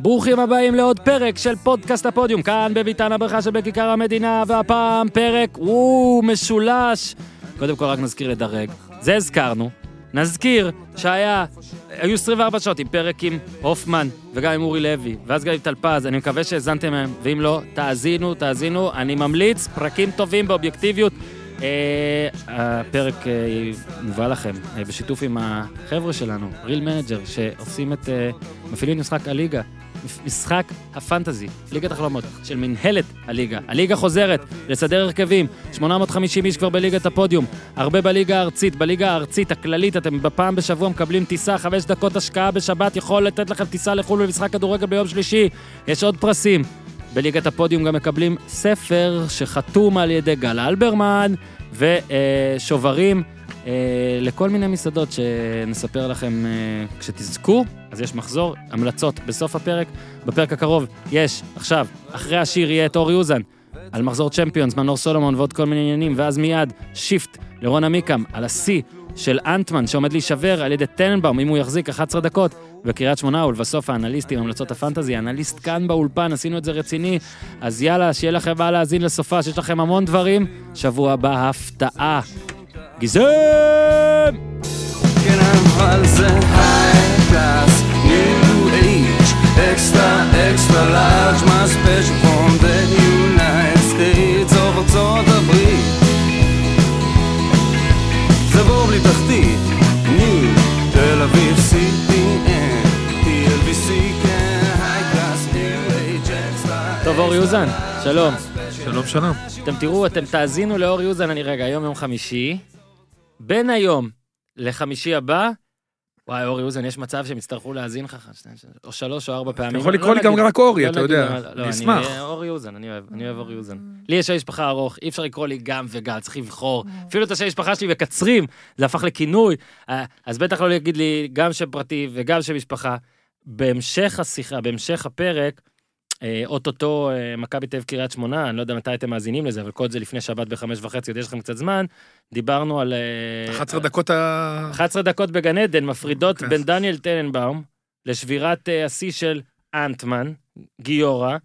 ברוכים הבאים לעוד פרק של פודקאסט הפודיום, כאן בביתן הברכה שבכיכר המדינה, והפעם פרק, וואו, משולש. קודם כל רק נזכיר לדרג, זה הזכרנו. נזכיר שהיה, היו 24 שעות עם פרק עם הופמן וגם עם אורי לוי, ואז גם עם טלפז, אני מקווה שנהניתם מהם, ואם לא, תאזינו, תאזינו, אני ממליץ, פרקים טובים באובייקטיביות. אה, הפרק אה, מובא לכם אה, בשיתוף עם החבר'ה שלנו, Real Manager, שעושים את, אה, מפעילים משחק הליגה, משחק הפנטזי, ליגת החלומות, של מנהלת הליגה. הליגה חוזרת לסדר הרכבים, 850 איש כבר בליגת הפודיום, הרבה בליגה הארצית, בליגה הארצית הכללית, אתם בפעם בשבוע מקבלים טיסה, חמש דקות השקעה בשבת, יכול לתת לכם טיסה לחו"ל במשחק כדורגל ביום שלישי, יש עוד פרסים. בליגת הפודיום גם מקבלים ספר שחתום על ידי גל אלברמן ושוברים אה, לכל מיני מסעדות שנספר לכם אה, כשתזכו. אז יש מחזור, המלצות בסוף הפרק. בפרק הקרוב יש, עכשיו, אחרי השיר יהיה את אורי אוזן על מחזור Champions, מנור סולומון ועוד כל מיני עניינים, ואז מיד shift לרון עמיקם על השיא של אנטמן שעומד להישבר על ידי טננבאום, אם הוא יחזיק 11 דקות, בקריית שמונה, ולבסוף האנליסטים, המלצות הפנטזי, האנליסט כאן באולפן, עשינו את זה רציני, אז יאללה, שיהיה לכם מה להאזין לסופ"ש, יש לכם המון דברים, שבוע הבא הפתעה. גזם! כן, אבל זה ארצות הברית. זה בור בלי תחתית, תל אביב, CPN, כן, טוב, אורי אוזן, שלום. שלום שלום. אתם תראו, אתם תאזינו לאורי אוזן, אני רגע, היום יום חמישי. בין היום לחמישי הבא, וואי, אורי אוזן, יש מצב שהם יצטרכו להאזין לך, אחת, שתיים, שלוש, או שלוש או ארבע פעמים. יכול לא לקרוא לי גם רק אורי, לא אתה יודע. לא, אני אשמח. אורי אוזן, אני אוהב, אני אוהב אורי אוזן. לי יש שם משפחה ארוך, אי אפשר לקרוא לי גם וגם, צריך לבחור. אפילו את השם משפחה שלי מקצרים, זה הפך לכינוי. אה, אז בטח לא להגיד לי גם שם פרטי וגם שם משפחה. בהמשך השיחה, בהמשך הפרק, אה, אוטוטו אה, מכבי תל אביב קריית שמונה, אני לא יודע מתי אתם מאזינים לזה, אבל כל זה לפני שבת בחמש וחצי, עוד יש לכם קצת זמן. דיברנו על... אה, 11 דקות ה... 11 דקות בגן עדן מפרידות כן. בין דניאל טננבאום לשבירת אה, השיא של אנטמן, גיורא,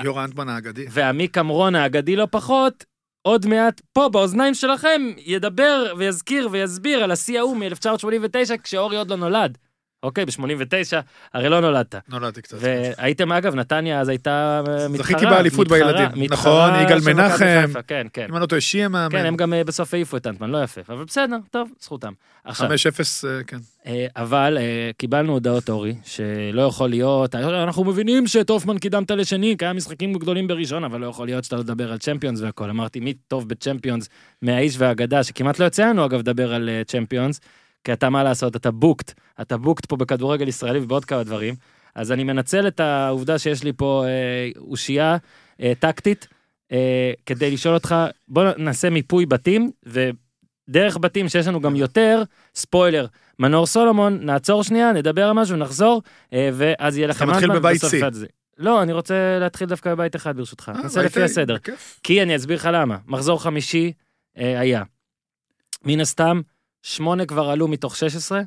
גיורא אנטמן האגדי. ועמיק אמרון האגדי לא פחות, עוד מעט פה באוזניים שלכם ידבר ויזכיר ויסביר על השיא ההוא מ-1989 כשאורי עוד לא נולד. אוקיי, ב-89, הרי לא נולדת. נולדתי קצת. והייתם אגב, נתניה אז הייתה אה, מתחרה. זכיתי באליפות בילדים. נכון, יגאל מנחם. כן, כן. אם אני לא טועה, שיה מאמן. כן, הם גם אה, בסוף העיפו את אנטמן, לא יפה, אבל בסדר, טוב, זכותם. עכשיו, 5-0, אה, כן. אבל קיבלנו הודעות, אורי, שלא יכול להיות, אנחנו מבינים שאת הופמן קידמת לשני, כי היה משחקים גדולים בראשון, אבל לא יכול להיות שאתה לא תדבר על צ'מפיונס והכל. אמרתי, מי טוב בצ'מפיונס מהאיש והאגדה, שכמעט לא יוצא לנו אגב לדבר על צ'מפיונס, כי אתה מה לעשות, אתה בוקט, אתה בוקט פה בכדורגל ישראלי ובעוד כמה דברים. אז אני מנצל את העובדה שיש לי פה אה, אושייה אה, טקטית, אה, כדי לשאול אותך, בוא נעשה מיפוי בתים, ודרך בתים שיש לנו גם יותר, ספוילר, מנור סולומון, נעצור שנייה, נדבר על משהו, נחזור, אה, ואז יהיה לכם אתה מתחיל בבית C. לא, אני רוצה להתחיל דווקא בבית אחד ברשותך, אה, נעשה לפי הסדר. כי אני אסביר לך למה. מחזור חמישי אה, היה. מן הסתם, שמונה כבר עלו מתוך 16,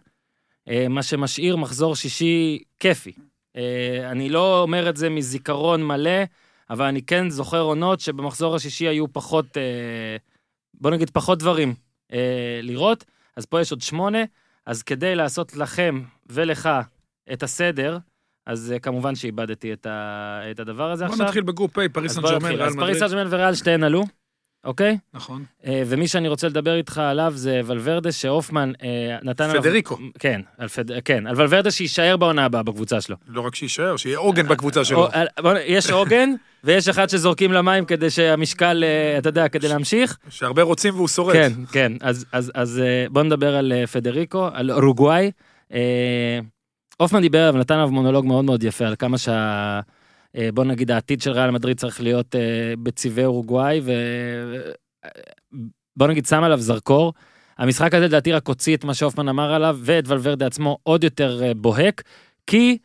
אה, מה שמשאיר מחזור שישי כיפי. אה, אני לא אומר את זה מזיכרון מלא, אבל אני כן זוכר עונות שבמחזור השישי היו פחות, אה, בוא נגיד פחות דברים לראות, אז פה יש עוד שמונה, אז כדי לעשות לכם ולך את הסדר, אז כמובן שאיבדתי את, ה, את הדבר הזה בוא עכשיו. נתחיל ב group A, פריס סן בוא ג'רמן. ריאל אז פריס מדריד. סן ג'רמן וריאל שתיהן עלו, אוקיי? נכון. אה, ומי שאני רוצה לדבר איתך עליו זה ולוורדה, שהופמן אה, נתן עליו... פדריקו. כן, על פד... כן, על ולוורדה שיישאר בעונה הבאה בקבוצה שלו. לא רק שיישאר, שיהיה עוגן בקבוצה שלו. או, בוא יש עוגן, ויש אחד שזורקים למים כדי שהמשקל, אה, אתה יודע, כדי להמשיך. שהרבה רוצים והוא שורד. כן, כן, אז, אז, אז אה, בוא נדבר על אה, פדריקו, על אורוגוואי. אה, הופמן דיבר עליו, נתן עליו מונולוג מאוד מאוד יפה, על כמה שה... אה, בוא נגיד העתיד של ריאל מדריד צריך להיות אה, בצבעי אורוגוואי, ו... בוא נגיד שם עליו זרקור. המשחק הזה לדעתי רק הוציא את מה שהופמן אמר עליו, ואת ולוורדה עצמו עוד יותר אה, בוהק, כי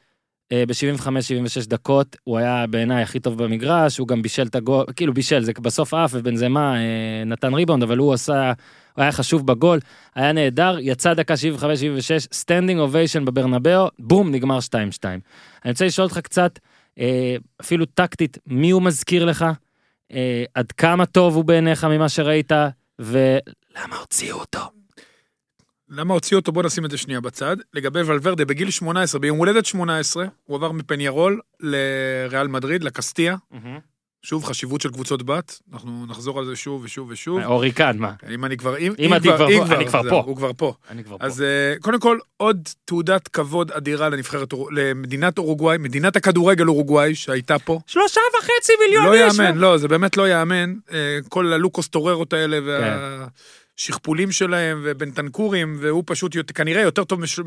ב-75-76 דקות, הוא היה בעיניי הכי טוב במגרש, הוא גם בישל את הגול, כאילו בישל, זה בסוף עף ובנזמה אה, נתן ריבאונד, אבל הוא עשה, הוא היה חשוב בגול, היה נהדר, יצא דקה 75-76, standing ovation בברנבאו, בום, נגמר 2-2. אני רוצה לשאול אותך קצת, אפילו טקטית, מי הוא מזכיר לך? אה, עד כמה טוב הוא בעיניך ממה שראית, ולמה הוציאו אותו? למה הוציאו אותו? בוא נשים את זה שנייה בצד. לגבי ולוורדה, בגיל 18, ביום הולדת 18, הוא עבר מפניירול לריאל מדריד, לקסטיה. שוב, חשיבות של קבוצות בת, אנחנו נחזור על זה שוב ושוב ושוב. אורי כאן, מה? אם אני כבר, אם, אם אני כבר פה, אני כבר זהו, פה. הוא כבר פה. אני כבר פה. אז אה, קודם כל, עוד תעודת כבוד אדירה לנבחרת, למדינת אורוגוואי, מדינת הכדורגל אורוגוואי שהייתה פה. שלושה וחצי מיליון לא איש. יאמן, לא, זה באמת לא יאמן. אה, כל הלוקוס טוררות האלה כן. והשכפולים שלהם ובנטנקורים, והוא פשוט יות- כנראה יותר טוב מש-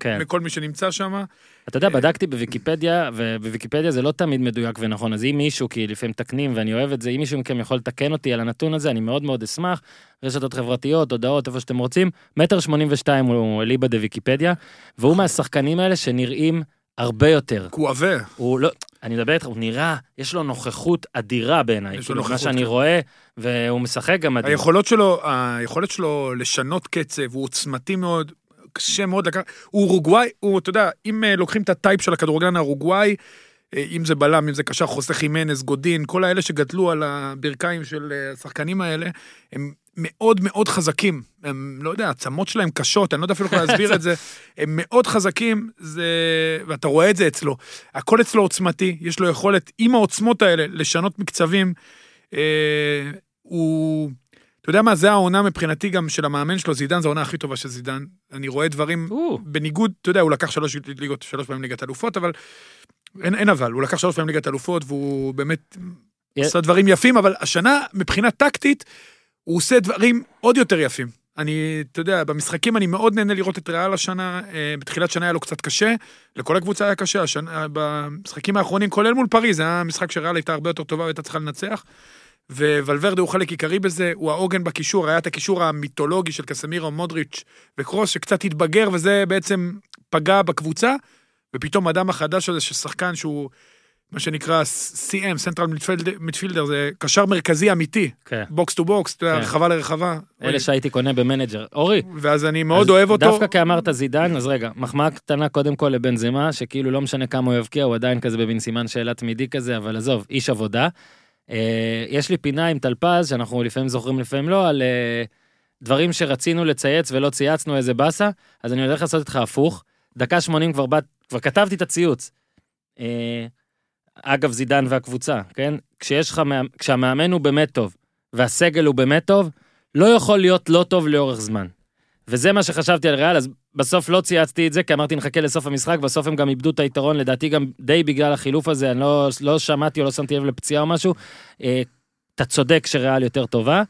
כן. מכל מי שנמצא שם. אתה יודע, בדקתי בוויקיפדיה, ובוויקיפדיה זה לא תמיד מדויק ונכון, אז אם מישהו, כי לפעמים מתקנים ואני אוהב את זה, אם מישהו מכם יכול לתקן אותי על הנתון הזה, אני מאוד מאוד אשמח. רשתות חברתיות, הודעות, איפה שאתם רוצים. מטר שמונים ושתיים הוא אליבא דה ויקיפדיה, והוא מהשחקנים האלה שנראים הרבה יותר. קואבה. הוא לא, אני מדבר איתך, הוא נראה, יש לו נוכחות אדירה בעיניי. יש לו כאילו, מה נוכחות, שאני כן. רואה, והוא משחק גם מדהים. היכולות שלו, היכולת שלו לשנות קצב, הוא עוצמתי מאוד, קשה מאוד לקחת, הוא אורוגוואי, הוא, אתה יודע, אם אה, לוקחים את הטייפ של הכדורגלן האורוגוואי, אה, אם זה בלם, אם זה קשר, חוסה חימנס, גודין, כל האלה שגדלו על הברכיים של אה, השחקנים האלה, הם מאוד מאוד חזקים. הם, לא יודע, העצמות שלהם קשות, אני לא יודע אפילו איך להסביר את זה. הם מאוד חזקים, זה... ואתה רואה את זה אצלו. הכל אצלו עוצמתי, יש לו יכולת, עם העוצמות האלה, לשנות מקצבים. אה, הוא... אתה יודע מה, זה העונה מבחינתי גם של המאמן שלו, זידן, זו העונה הכי טובה של זידן. אני רואה דברים או, בניגוד, אתה יודע, הוא לקח שלוש ליגות, שלוש פעמים ליגת אלופות, אבל אין, אין אבל, הוא לקח שלוש פעמים ליגת אלופות, והוא באמת י- עשה דברים יפים, אבל השנה, מבחינה טקטית, הוא עושה דברים עוד יותר יפים. אני, אתה יודע, במשחקים אני מאוד נהנה לראות את ריאל השנה, אה, בתחילת שנה היה לו קצת קשה, לכל הקבוצה היה קשה, השנה, במשחקים האחרונים, כולל מול פריז, היה משחק שריאל הייתה הרבה יותר טובה והייתה צריכה לנצח. וולברדה הוא חלק עיקרי בזה, הוא העוגן בקישור, היה את הקישור המיתולוגי של קסמירו, מודריץ' וקרוס, שקצת התבגר, וזה בעצם פגע בקבוצה, ופתאום האדם החדש הזה, ששחקן שהוא, מה שנקרא CM, central midfielder, זה קשר מרכזי אמיתי. box to box, אתה יודע. רחבה לרחבה. אלה שהייתי קונה ב Manager. אורי, ואז אני מאוד אוהב אותו. דווקא כי אמרת זידן, אז רגע, מחמאה קטנה קודם כל לבן זמה, שכאילו לא משנה כמה הוא יבקיע, הוא עדיין כזה במין סימן שאלה תמידי כזה, אבל עזוב, איש עבודה. אה, יש לי פינה עם טלפז, שאנחנו לפעמים זוכרים לפעמים לא, על אה, דברים שרצינו לצייץ ולא צייצנו איזה באסה, אז אני הולך לעשות איתך הפוך. דקה 80 כבר כתבתי את הציוץ. אגב, זידן והקבוצה, כן? כשיש לך, מאמ- כשהמאמן הוא באמת טוב, והסגל הוא באמת טוב, לא יכול להיות לא טוב לאורך זמן. וזה מה שחשבתי על ריאל, אז בסוף לא צייצתי את זה, כי אמרתי נחכה לסוף המשחק, בסוף הם גם איבדו את היתרון, לדעתי גם די בגלל החילוף הזה, אני לא, לא שמעתי או לא שמתי לב לפציעה או משהו. אה, אתה צודק שריאל יותר טובה,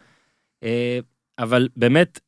אה, אבל באמת,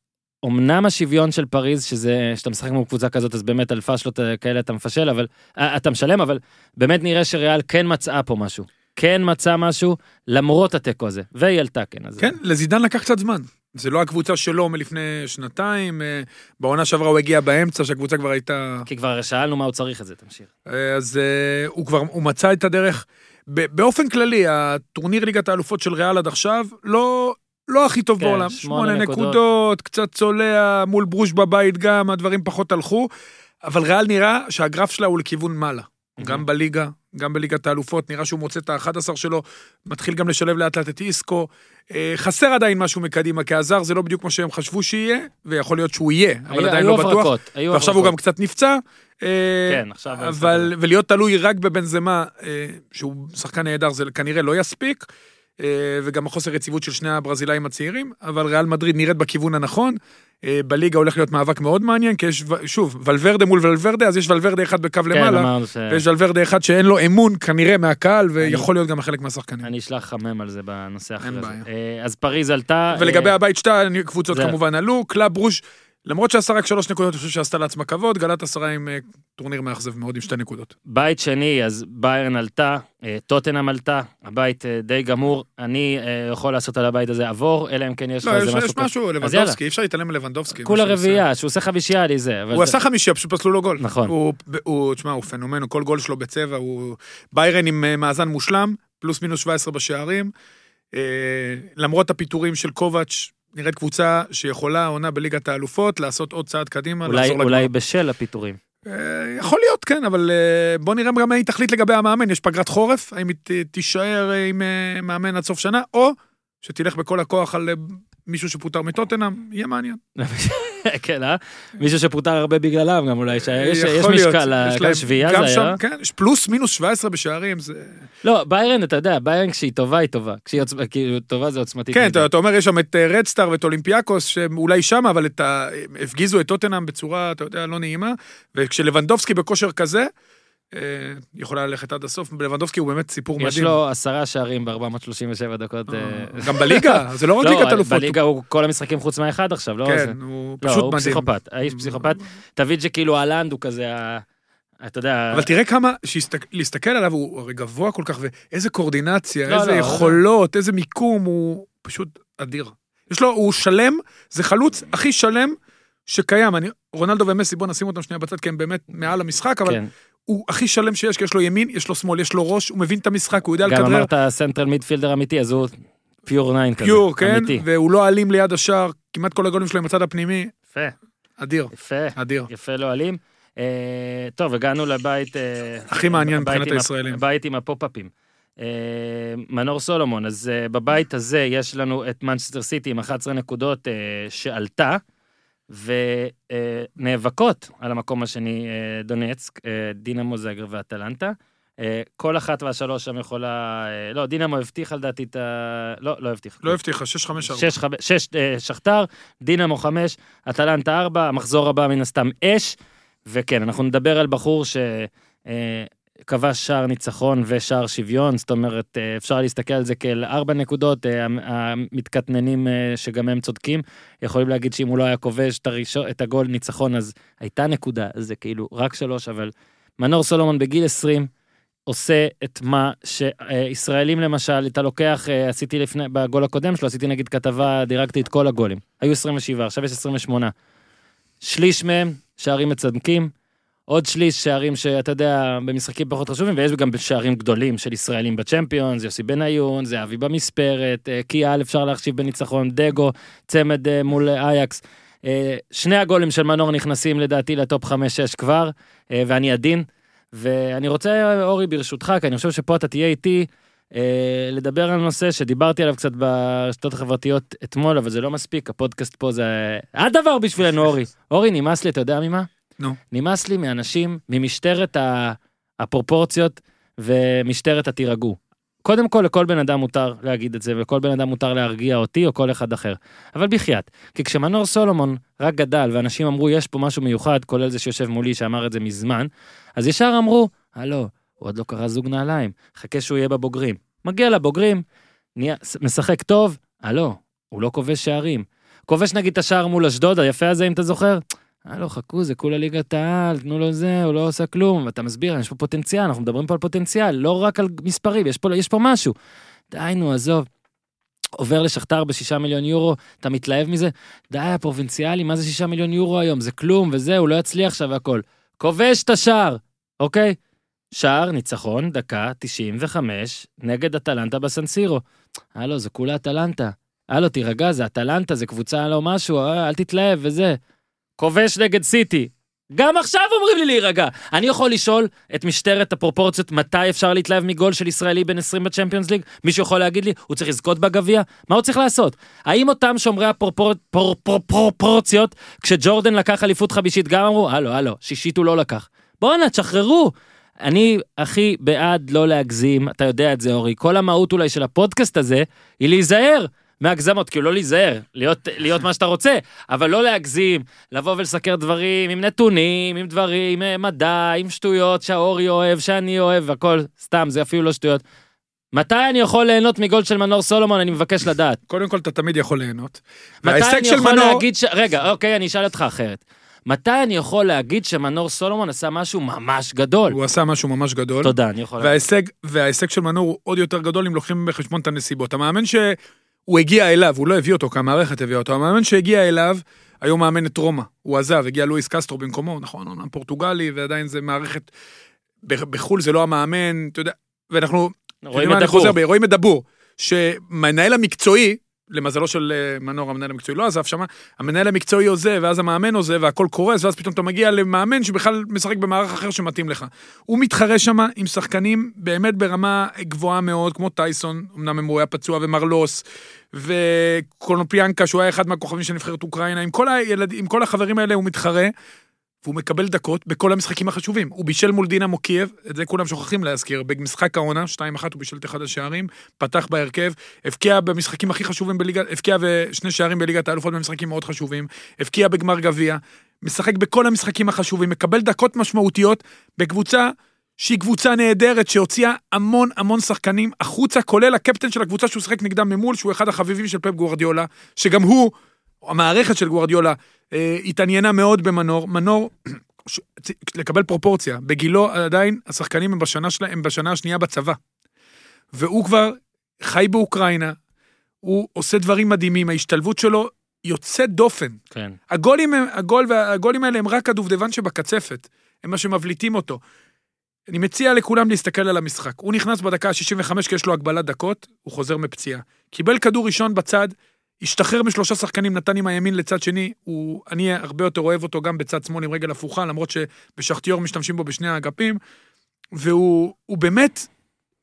אמנם השוויון של פריז, שזה, שאתה משחק מול קבוצה כזאת, אז באמת על פאשלות אה, כאלה אתה מפשל, אבל, אה, אתה משלם, אבל באמת נראה שריאל כן מצאה פה משהו. כן מצא משהו, למרות התיקו הזה, והיא עלתה כן. אז כן, לזידן לקח קצת זמן. זה לא הקבוצה שלו מלפני שנתיים, אה, בעונה שעברה הוא הגיע באמצע, שהקבוצה כבר הייתה... כי כבר שאלנו מה הוא צריך את זה, תמשיך. אז הוא כבר, הוא מצא את הדרך. באופן כללי, הטורניר ליגת האלופות של ריאל עד עכשיו, לא, לא הכי טוב כן, בעולם. שמונה נקודות. נקודות, קצת צולע, מול ברוש בבית גם, הדברים פחות הלכו. אבל ריאל נראה שהגרף שלה הוא לכיוון מעלה. גם בליגה, גם בליגת האלופות, נראה שהוא מוצא את ה-11 שלו, מתחיל גם לשלב לאט לאט את איסקו. אה, חסר עדיין משהו מקדימה, כי הזאר זה לא בדיוק מה שהם חשבו שיהיה, ויכול להיות שהוא יהיה, אבל היו- עדיין היו לא בטוח. הברקות, היו ועכשיו הוא הברקות. גם קצת נפצע. אה, כן, עכשיו... אבל, ולהיות תלוי רק בבנזמה, אה, שהוא שחקן נהדר, זה כנראה לא יספיק, אה, וגם החוסר יציבות של שני הברזילאים הצעירים, אבל ריאל מדריד נראית בכיוון הנכון. אה, בליגה הולך להיות מאבק מאוד מעניין, כי יש, שוב, ולוורדה מול ולוורדה, אז יש ולוורדה אחד בקו כן, למעלה, ש... ויש ולוורדה אחד שאין לו אמון כנראה מהקהל, ויכול להיות גם חלק מהשחקנים. אני אשלח לך מם על זה בנושא אחרי זה. בעיה. אה, אז פריז עלתה... ולגבי אה, הבית שתיים, קבוצות זה- כמובן עלו, קלאב ברוז' למרות שעשה רק שלוש נקודות, אני חושב שעשתה לעצמה כבוד, גלת עשרה עם אה, טורניר מאכזב מאוד עם שתי נקודות. בית שני, אז ביירן עלתה, אה, טוטנאם עלתה, הבית אה, די גמור. אני יכול לעשות על הבית הזה עבור, אלא אם כן יש לך לא, איזה משהו... יש משהו, לבנדובסקי, אי אפשר להתעלם מלבנדובסקי. כולה. רביעייה, שהוא עושה חמישייה לי זה. הוא עשה חמישייה, פשוט פסלו לו גול. נכון. הוא, תשמע, הוא פנומן, כל גול שלו בצבע, הוא ביירן עם מאזן מושלם, פלוס מינוס 17 בשערים. למרות הפיטורים של קובץ', נראית קבוצה שיכולה, עונה בליגת האלופות, לעשות עוד צעד קדימה, אולי, לחזור אולי לגמר. בשל הפיטורים. אה, יכול להיות, כן, אבל אה, בוא נראה גם מה היא תחליט לגבי המאמן. יש פגרת חורף, האם היא תישאר עם אה, מאמן עד סוף שנה, או שתלך בכל הכוח על מישהו שפוטר מטוטנאם, יהיה מעניין. כן, אה? מישהו שפוטר הרבה בגללם גם אולי, שיש יש משקל, יש כאן להם- שביעייה גם זה היה. כן, יש פלוס מינוס 17 בשערים, זה... לא, ביירן, אתה יודע, ביירן כשהיא טובה, היא טובה. כשהיא כאילו טובה זה עוצמתית. כן. אתה, אומר, יש שם את אה, רדסטאר ואת אולימפיאקוס, שהם אולי שם, אבל הפגיזו את טוטנאם בצורה, אתה יודע, לא נעימה, וכשלבנדובסקי בכושר כזה, אה, יכולה ללכת עד הסוף. לבנדובסקי הוא באמת סיפור מדהים. יש לו עשרה שערים ב-437 דקות. אה, גם בליגה, זה לא רק לא, ליגת אלופות. בליגה הוא כל המשחקים חוץ מהאחד עכשיו, לא? כן, הוא לא, פשוט הוא מדהים. פסיכופת, האיש פסיכופת. תבין שכאילו אהלנד הוא כזה, אתה יודע, אבל תראה כמה, להסתכל עליו, הוא הרי גבוה כל כך, ואיזה קואורדינציה, לא, איזה לא, יכולות, איזה מיקום, הוא פשוט אדיר. יש לו, הוא שלם, זה חלוץ הכי שלם שקיים. אני, רונלדו ומסי, בוא נשים אותם שנייה בצד, כי הם באמת מעל המשחק, אבל כן. הוא הכי שלם שיש, כי יש לו ימין, יש לו שמאל, יש לו ראש, הוא מבין את המשחק, הוא יודע גם לכדרר אמרת central midfielder אמיתי, אז הוא pure nine כזה. pure, כן? אמיתי. והוא לא אלים ליד השער, כמעט כל הגולים שלו עם הצד הפנימי, יפה, אדיר, יפה, אדיר. יפה לא אלים. אה, טוב, הגענו לבית... אה, הכי מעניין מבחינת הישראלים. הבית עם הפופ-אפים. אה, מנור סולומון, אז אה, בבית הזה יש לנו את מנצ'סטר סיטי עם 11 נקודות אה, שעלתה, ונאבקות על המקום השני אה, דונצק, אה, דינמו זאגר ואטלנטה. אה, כל אחת והשלוש שם יכולה... לא, דינמו הבטיחה לדעתי את ה... לא, לא הבטיחה. לא הבטיחה, 6-5-4. שש, חמ- שש אה, שכתר, דינמו חמש, אטלנטה ארבע, המחזור הבא מן הסתם אש, וכן, אנחנו נדבר על בחור שכבש שער ניצחון ושער שוויון, זאת אומרת, אה, אפשר להסתכל על זה כאל ארבע נקודות, אה, המ- המתקטננים אה, שגם הם צודקים, יכולים להגיד שאם הוא לא היה כובש את, הראשון, את הגול ניצחון, אז הייתה נקודה, אז זה כאילו רק שלוש, אבל מנור סולומון בגיל 20, עושה את מה שישראלים למשל, אתה לוקח, עשיתי לפני, בגול הקודם שלו, עשיתי נגיד כתבה, דירגתי את כל הגולים. היו 27, עכשיו יש 28. שליש מהם שערים מצדקים, עוד שליש שערים שאתה יודע, במשחקים פחות חשובים, ויש גם שערים גדולים של ישראלים בצ'מפיונס, יוסי בניון, זה אבי במספרת, אה, קיאל אפשר להחשיב בניצחון, דגו, צמד אה, מול אייקס. אה, שני הגולים של מנור נכנסים לדעתי לטופ 5-6 כבר, ואני עדין. ואני רוצה, אורי, ברשותך, כי אני חושב שפה אתה תהיה איתי, לדבר על נושא שדיברתי עליו קצת ברשתות החברתיות אתמול, אבל זה לא מספיק, הפודקאסט פה זה הדבר בשבילנו, אורי. אורי, נמאס לי, אתה יודע ממה? נו. נמאס לי מאנשים, ממשטרת הפרופורציות ומשטרת התירגעו. קודם כל, לכל בן אדם מותר להגיד את זה, ולכל בן אדם מותר להרגיע אותי או כל אחד אחר. אבל בחייאת, כי כשמנור סולומון רק גדל, ואנשים אמרו, יש פה משהו מיוחד, כולל זה שיושב מולי שאמר את זה מזמן, אז ישר אמרו, הלו, הוא עוד לא קרא זוג נעליים, חכה שהוא יהיה בבוגרים. מגיע לבוגרים, נהיה, משחק טוב, הלו, הוא לא כובש שערים. כובש נגיד את השער מול אשדוד, היפה הזה, אם אתה זוכר? הלו, חכו, זה כולה ליגת העל, תנו לו זה, הוא לא עושה כלום. ואתה מסביר, יש פה פוטנציאל, אנחנו מדברים פה על פוטנציאל, לא רק על מספרים, יש פה, יש פה משהו. די, נו, עזוב. עובר לשכתר בשישה מיליון יורו, אתה מתלהב מזה? די, הפרובינציאלי, מה זה שישה מיליון יורו היום? זה כלום, וזה, הוא לא יצליח עכשיו והכל. כובש את השער, אוקיי? שער, ניצחון, דקה 95, נגד אטלנטה בסנסירו. הלו, זה כולה אטלנטה. הלו, תירגע, זה אטלנטה, זה קבוצה לא משהו, אה, אל תתלהב וזה. כובש נגד סיטי. גם עכשיו אומרים לי להירגע. אני יכול לשאול את משטרת הפרופורציות מתי אפשר להתלהב מגול של ישראלי בן 20 בצ'מפיונס ליג? מישהו יכול להגיד לי, הוא צריך לזכות בגביע? מה הוא צריך לעשות? האם אותם שומרי הפרופורציות, כשג'ורדן לקח אליפות חמישית, גם אמרו, הלו, הלו, שישית הוא לא לקח. בואנה, תשחררו. אני הכי בעד לא להגזים, אתה יודע את זה, אורי. כל המהות אולי של הפודקאסט הזה, היא להיזהר. מהגזמות, כאילו לא להיזהר, להיות, להיות מה שאתה רוצה, אבל לא להגזים, לבוא ולסקר דברים עם נתונים, עם דברים, עם מדע, עם שטויות שהאורי אוהב, שאני אוהב, הכל סתם, זה אפילו לא שטויות. מתי אני יכול ליהנות מגול של מנור סולומון? אני מבקש לדעת. קודם כל, אתה תמיד יכול ליהנות. מתי אני יכול מנור- להגיד ש... רגע, אוקיי, אני אשאל אותך אחרת. מתי אני יכול להגיד שמנור סולומון עשה משהו ממש גדול? הוא עשה משהו ממש גדול. תודה, אני יכול... וההישג, וההישג של מנור הוא עוד יותר גדול אם לוקחים בחשבון את הנסיבות. המאמן שהוא הגיע אליו, הוא לא הביא אותו, כי המערכת הביאה אותו, המאמן שהגיע אליו, היום מאמן את רומא, הוא עזב, הגיע לואיס קסטרו במקומו, נכון, אומנם פורטוגלי, ועדיין זה מערכת, בחו"ל זה לא המאמן, אתה יודע, ואנחנו, רואים את דבור. רואים את דבור, שמנהל המקצועי, למזלו של אה, מנור, המנהל המקצועי לא עזב שמה, המנהל המקצועי עוזב, ואז המאמן עוזב, והכל קורס, ואז פתאום אתה מגיע למאמן שבכלל משחק במערך אחר שמתאים לך. הוא מתחרה שם עם שחקנים באמת ברמה גבוהה מאוד, כמו טייסון, אמנם הוא היה פצוע, ומרלוס, וקונופיאנקה, שהוא היה אחד מהכוכבים של נבחרת אוקראינה, עם כל, הילד, עם כל החברים האלה הוא מתחרה, והוא מקבל דקות בכל המשחקים החשובים. הוא בישל מול דינמו קייב, את זה כולם שוכחים להזכיר, במשחק העונה, 2-1 הוא בישל את אחד השערים, פתח בהרכב, הבקיע במשחקים הכי חשובים בליגה, הבקיע שני שערים בליגת האלופות במשחקים מאוד חשובים, הבקיע בגמר גביע, משחק בכל המשחקים החשובים, מקבל דקות משמעותיות בקבוצה שהיא קבוצה נהדרת, שהוציאה המון המון שחקנים החוצה, כולל הקפטן של הקבוצה שהוא שיחק נגדם ממול, שהוא אחד החביבים של פפ גוורדיולה, שגם הוא, המערכת של גוורדיולה, אה, התעניינה מאוד במנור. מנור, ש- לקבל פרופורציה, בגילו עדיין השחקנים הם בשנה, שלה, הם בשנה השנייה בצבא. והוא כבר חי באוקראינה, הוא עושה דברים מדהימים, ההשתלבות שלו יוצאת דופן. כן. הגולים, הגול והגולים האלה הם רק הדובדבן שבקצפת, הם מה שמבליטים אותו. אני מציע לכולם להסתכל על המשחק. הוא נכנס בדקה ה-65 כי יש לו הגבלת דקות, הוא חוזר מפציעה. קיבל כדור ראשון בצד, השתחרר משלושה שחקנים, נתן עם הימין לצד שני, הוא, אני הרבה יותר אוהב אותו גם בצד שמאל עם רגל הפוכה, למרות שבשחטיור משתמשים בו בשני האגפים, והוא הוא באמת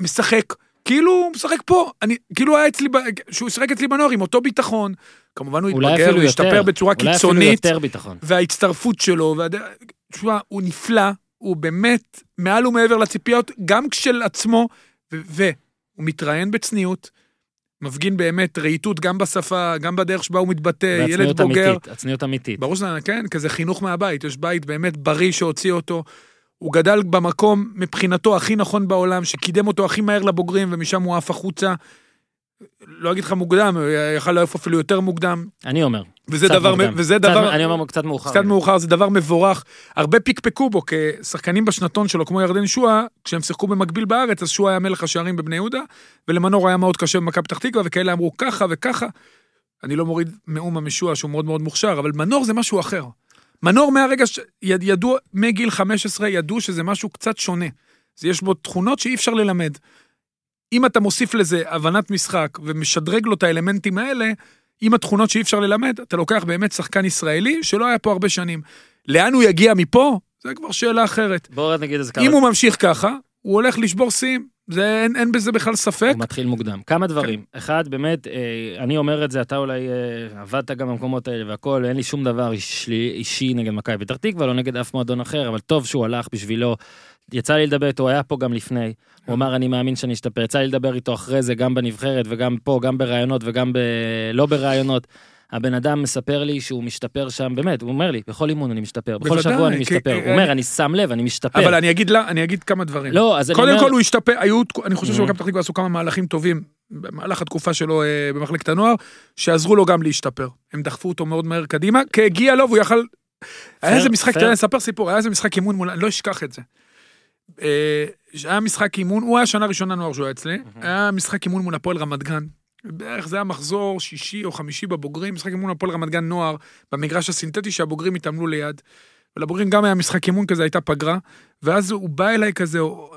משחק, כאילו הוא משחק פה, אני, כאילו היה אצלי, שהוא שיחק אצלי בנוער עם אותו ביטחון, כמובן הוא אולי התבגר, אפילו הוא השתפר. בצורה אולי אפילו קיצונית, יותר ביטחון. וההצטרפות שלו, והד... תשמע, הוא נפלא, הוא באמת מעל ומעבר לציפיות, גם כשלעצמו, והוא מתראיין בצניעות, מפגין באמת רהיטות גם בשפה, גם בדרך שבה הוא מתבטא, ילד בוגר. אמיתית, הצניעות אמיתית. ברור שזה, כן, כזה חינוך מהבית, יש בית באמת בריא שהוציא אותו. הוא גדל במקום מבחינתו הכי נכון בעולם, שקידם אותו הכי מהר לבוגרים, ומשם הוא עף החוצה. לא אגיד לך מוקדם, יכל לעוף אפילו יותר מוקדם, אני אומר. וזה דבר, מוקדם. וזה קצת- דבר, אני אומר קצת מאוחר. קצת מאוחר, זה דבר מבורך. הרבה פיקפקו בו כשחקנים בשנתון שלו, כמו ירדן שועה, כשהם שיחקו במקביל בארץ, אז שועה היה מלך השערים בבני יהודה, ולמנור היה מאוד קשה במכבי פתח תקווה, וכאלה אמרו ככה וככה. אני לא מוריד מאומה משועה שהוא מאוד מאוד מוכשר, אבל מנור זה משהו אחר. מנור מהרגע ש... ידעו, מגיל 15 ידעו שזה משהו קצת שונה. זה יש בו תכונות שאי אפשר ללמד. אם אתה מוסיף לזה הבנת משחק ומשדרג לו את האלמנטים האלה, עם התכונות שאי אפשר ללמד, אתה לוקח באמת שחקן ישראלי שלא היה פה הרבה שנים. לאן הוא יגיע מפה? זה כבר שאלה אחרת. בואו נגיד איזה כמה... אם הוא ממשיך ככה, הוא הולך לשבור שיאים. זה, אין, אין בזה בכלל ספק. הוא מתחיל מוקדם. כמה דברים. אחד, באמת, אה, אני אומר את זה, אתה אולי אה, עבדת גם במקומות האלה והכל, אין לי שום דבר אישי, אישי נגד מכבי פתח תקווה, לא נגד אף מועדון אחר, אבל טוב שהוא הלך בשבילו. יצא לי לדבר איתו, הוא היה פה גם לפני. הוא אמר, אני מאמין שאני אשתפר. יצא לי לדבר איתו אחרי זה, גם בנבחרת וגם פה, גם בראיונות וגם ב... לא בראיונות. הבן אדם מספר לי שהוא משתפר שם, באמת, הוא אומר לי, בכל אימון אני משתפר, בכל בוודאי, שבוע אני משתפר. הוא אומר, אני שם לב, אני משתפר. אבל אני אגיד לה, אני אגיד כמה דברים. לא, אז אני קודם אומר... כל הוא השתפר, היו, אני חושב Mhm. שמכבי פתח תקווה עשו כמה מהלכים טובים במהלך התקופה שלו אה, במחלקת הנוער, שעזרו לו גם להשתפר. הם דחפו אותו מאוד מהר קדימה, כי הגיע לו והוא יכל... היה איזה משחק. תראה, אני אספר סיפור, היה איזה משחק אימון מול, אני לא אשכח את זה. אה, היה משחק אימון, הוא היה שנה ראשונה נוער שהוא היה אצלי, היה משחק אימון מול הפועל רמת גן. בערך זה היה מחזור שישי או חמישי בבוגרים, משחק אימון הפועל רמת גן נוער, במגרש הסינתטי שהבוגרים התאמנו ליד. ולבוגרים גם היה משחק אימון כזה, הייתה פגרה, ואז הוא בא אליי כזה, הוא-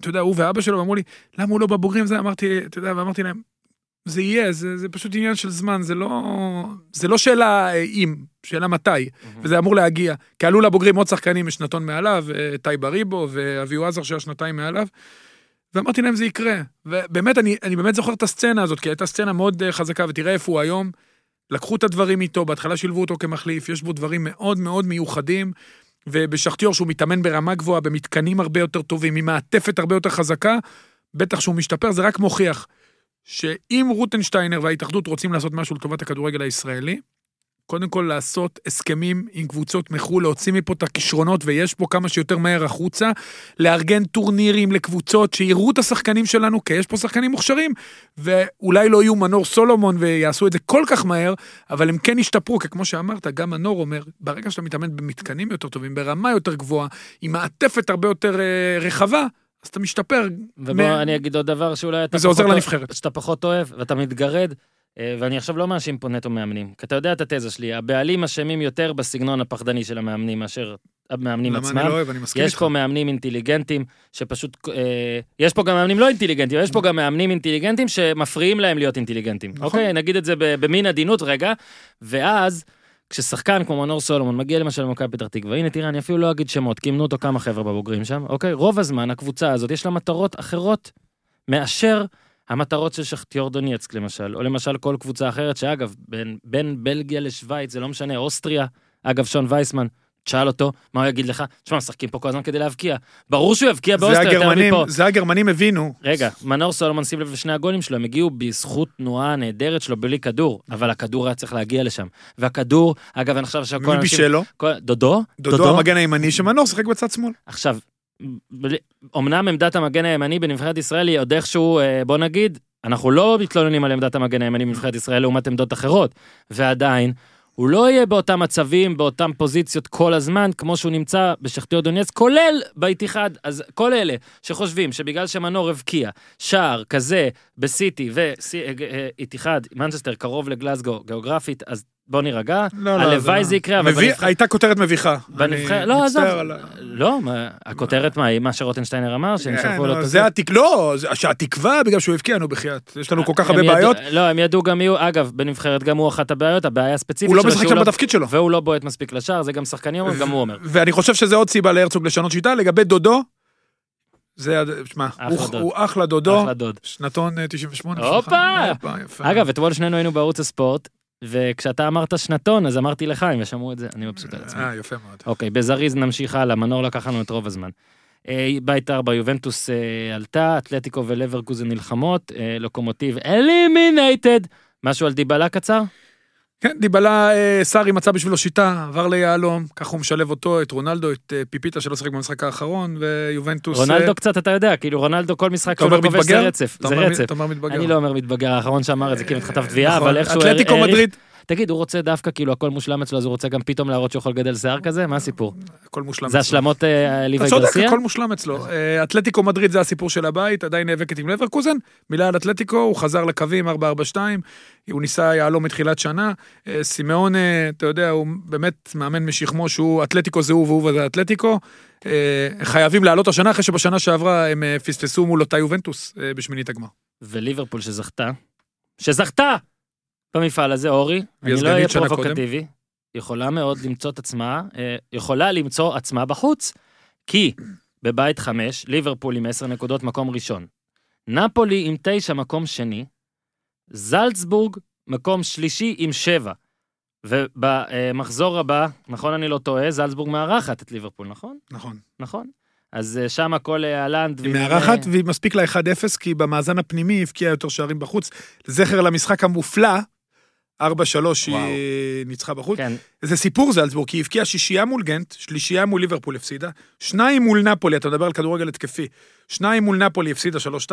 אתה יודע, הוא ואבא שלו אמרו לי, למה הוא לא בבוגרים? זה אמרתי, אתה יודע, ואמרתי להם, זה יהיה, זה, זה פשוט עניין של זמן, זה לא, זה לא שאלה אה, אם, שאלה מתי, וזה אמור להגיע. כי עלו לבוגרים עוד שחקנים משנתון מעליו, אה, טייב אריבו ואביהו עזר שהיה שנתיים מעליו, ואמרתי להם זה יקרה. ובאמת, אני, אני באמת זוכר את הסצנה הזאת, כי הייתה סצנה מאוד אה, חזקה, ותראה איפה הוא היום. לקחו את הדברים איתו, בהתחלה שילבו אותו כמחליף, יש בו דברים מאוד מאוד מיוחדים, ובשחטיור שהוא מתאמן ברמה גבוהה, במתקנים הרבה יותר טובים, עם מעטפת הרבה יותר חזקה, בטח שהוא משתפר, זה רק מוכיח שאם רוטנשטיינר וההתאחדות רוצים לעשות משהו לטובת הכדורגל הישראלי, קודם כל לעשות הסכמים עם קבוצות מחו"ל, להוציא מפה את הכישרונות, ויש פה כמה שיותר מהר החוצה, לארגן טורנירים לקבוצות שיראו את השחקנים שלנו, כי יש פה שחקנים מוכשרים, ואולי לא יהיו מנור סולומון ויעשו את זה כל כך מהר, אבל הם כן ישתפרו, כי כמו שאמרת, גם מנור אומר, ברגע שאתה מתאמן במתקנים יותר טובים, ברמה יותר גבוהה, עם מעטפת הרבה יותר אה, רחבה, אז אתה משתפר. ובוא מה- אני אגיד עוד דבר שאולי אתה וזה עוזר פחות לנבחרת. שאתה פחות אוהב ואתה מתגרד. אה, ואני עכשיו לא מאשים פה נטו מאמנים, כי אתה יודע את התזה שלי, הבעלים אשמים יותר בסגנון הפחדני של המאמנים מאשר המאמנים למה עצמם. אני לא אוהב, אני מסכים יש איתך. פה מאמנים אינטליגנטים שפשוט, אה, יש פה גם מאמנים לא אינטליגנטים, יש פה גם מאמנים אינטליגנטים שמפריעים להם להיות אינטליגנטים. נכון. אוקיי, נגיד את זה במין עדינות רגע, ואז כששחקן כמו מנור סולומון מגיע למשל למכבי פתח תקווה, הנה תראה, אני אפילו לא אגיד שמות, כי אימנו אותו כמה חבר'ה בבוגרים שם, אוקיי? רוב הזמן הקבוצה הזאת יש לה מטרות אחרות מאשר המטרות של שכטיור דונייצק למשל, או למשל כל קבוצה אחרת, שאגב, בין, בין בלגיה לשוויץ, זה לא משנה, אוסטריה, אגב, שון וייסמן, תשאל אותו, מה הוא יגיד לך? תשמע, משחקים פה כל הזמן כדי להבקיע. ברור שהוא יבקיע באוסטריה יותר מפה. זה הגרמנים הבינו. רגע, מנור סולומון, שים לב לשני הגולים שלו, הם הגיעו בזכות תנועה נהדרת שלו בלי כדור, אבל הכדור היה צריך להגיע לשם. והכדור, אגב, אני חושב שכל מי בישל לו? דודו? דודו המגן הימני שמנור שיחק בצד שמאל. עכשיו, אמנם עמדת המגן הימני בנבחרת ישראל היא עוד איכשהו, אה, בוא נגיד, אנחנו לא מתלוננים על עמדת המגן הימני בנבחרת ישראל לעומת עמדות אחרות, ועדיין, הוא לא יהיה באותם מצבים, באותם פוזיציות כל הזמן, כמו שהוא נמצא בשכתיות דונייץ, כולל באיתיחד. אז כל אלה שחושבים שבגלל שמנור הבקיע שער כזה בסיטי ואיתיחד, מנצ'סטר קרוב לגלסגו גיאוגרפית, אז בוא נירגע. לא, לא, הלוואי זה זה לא. יקרה, אבל מביא- הייתה כותרת מביכה. בנבחרת, אני לא, עזוב, על לא, מה, הכותרת מה, מה שרוטנשטיינר אמר, שהם כן, שלחו לו נו, את זה התק... לא, שהתקווה בגלל שהוא הבקיע, נו בחייאת. יש לנו כל כך הרבה בעיות, לא, הם ידעו גם מי הוא, אגב, בנבחרת גם הוא אחת הבעיות, הבעיה הספציפית הוא לא שלו, משחק שם בתפקיד שלו. והוא לא בועט מספיק לשער, זה גם שחקנים אומרים, גם הוא אומר. ואני חושב שזה עוד סיבה להרצוג לשנות שיטה. לגבי דודו, זה, שמע, הוא-. הוא אחלה דודו, אחלה דוד. שנתון אה, 98. הופה! שלך. הופה, יפה. אגב, אתמול שנינו היינו בערוץ הספורט, וכשאתה אמרת שנתון, אז אמרתי לך, אם ישמעו את זה, אני מבסוט על עצמי. אה, יפה מאוד. אוקיי, בזריז נמשיך הלאה, מנור לקח לנו את רוב הזמן. אה, בית ארבע, יובנטוס אה, עלתה, אתלטיקו ולברקוזן נלחמות, אה, לוקומוטיב אלימינייטד. משהו על דיבלה קצר? כן, דיבלה, אה, סארי מצא בשבילו שיטה, עבר ליהלום, ככה הוא משלב אותו, את רונלדו, את אה, פיפיטה שלא שיחק במשחק האחרון, ויובנטוס... אה, רונלדו קצת, אתה יודע, כאילו רונלדו כל משחק שלו כובש זה? רצף, זה רצף. אתה אומר מתבגר. אני לא אומר מתבגר, האחרון שאמר את זה כאילו חטף תביעה, נכון. אבל איכשהו אתלטיקו מדריד, תגיד, הוא רוצה דווקא כאילו הכל מושלם אצלו, אז הוא רוצה גם פתאום להראות שהוא יכול לגדל שיער כזה? מה הסיפור? הכל מושלם. זה אצלו. השלמות אה, אתה ליוואי צודק, גרסיה? הכל מושלם אצלו. אה, אתלטיקו מדריד זה הסיפור של הבית, עדיין נאבקת עם לברקוזן, מילה על אתלטיקו, הוא חזר לקווים 4-4-2, הוא ניסה יהלום מתחילת שנה. אה, סימאון, אתה יודע, הוא באמת מאמן משכמו שהוא אתלטיקו זה הוא והוא זה אתלטיקו. חייבים לעלות השנה אחרי שבשנה שעברה הם פספסו מול אותה יובנטוס בשמינית הגמר. וליברפול שזכתה, שזכתה במפעל הזה, אורי, אני לא אהיה פרובוקטיבי, יכולה מאוד למצוא את עצמה, אה, יכולה למצוא עצמה בחוץ, כי בבית חמש, ליברפול עם עשר נקודות מקום ראשון, נפולי עם תשע מקום שני, זלצבורג מקום שלישי עם שבע. ובמחזור הבא, נכון אני לא טועה, זלצבורג מארחת את ליברפול, נכון? נכון. נכון. אז אה, שם הכל אה, הלנד. היא מארחת אה, והיא מספיק לה 1-0 כי במאזן הפנימי היא הבקיעה יותר שערים בחוץ. זכר למשחק המופלא, 4-3 היא ניצחה בחוץ. כן, זה סיפור זלצבורג, כי היא הבקיעה שישייה מול גנט, שלישייה מול ליברפול הפסידה, שניים מול נפולי, אתה מדבר על כדורגל התקפי, שניים מול נפולי הפסידה 3-2,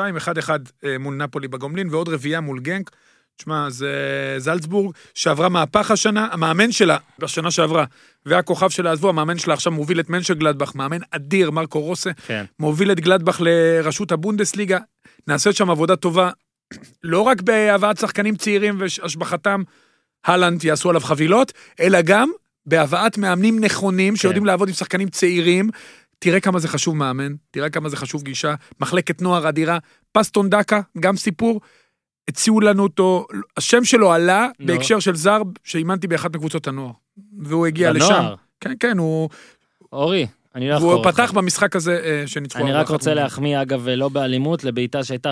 1-1 אה, מול נפולי בגומלין, ועוד רביעייה מול גנק. תשמע, זה זלצבורג שעברה מהפך השנה, המאמן שלה בשנה שעברה, והכוכב שלה עזבו, המאמן שלה עכשיו מוביל את מנשר גלדבך, מאמן אדיר, מרקו רוסה, כן. מוביל את גלדבך לראשות הבונדסליגה, נעשית שם עבודה טובה, לא רק בהבאת שחקנים צעירים והשבחתם, הלנד יעשו עליו חבילות, אלא גם בהבאת מאמנים נכונים שיודעים לעבוד עם שחקנים צעירים. תראה כמה זה חשוב מאמן, תראה כמה זה חשוב גישה, מחלקת נוער אדירה, פסטון דקה, גם סיפור. הציעו לנו אותו, השם שלו עלה נו. בהקשר של זר שאימנתי באחת מקבוצות הנוער. והוא הגיע לשם. לנוער. כן, כן, הוא, אורי, אני לא והוא. פתח במשחק הזה אה, שניצחו. אני רק רוצה להחמיא, אגב, לא באלימות, לבעיטה שהייתה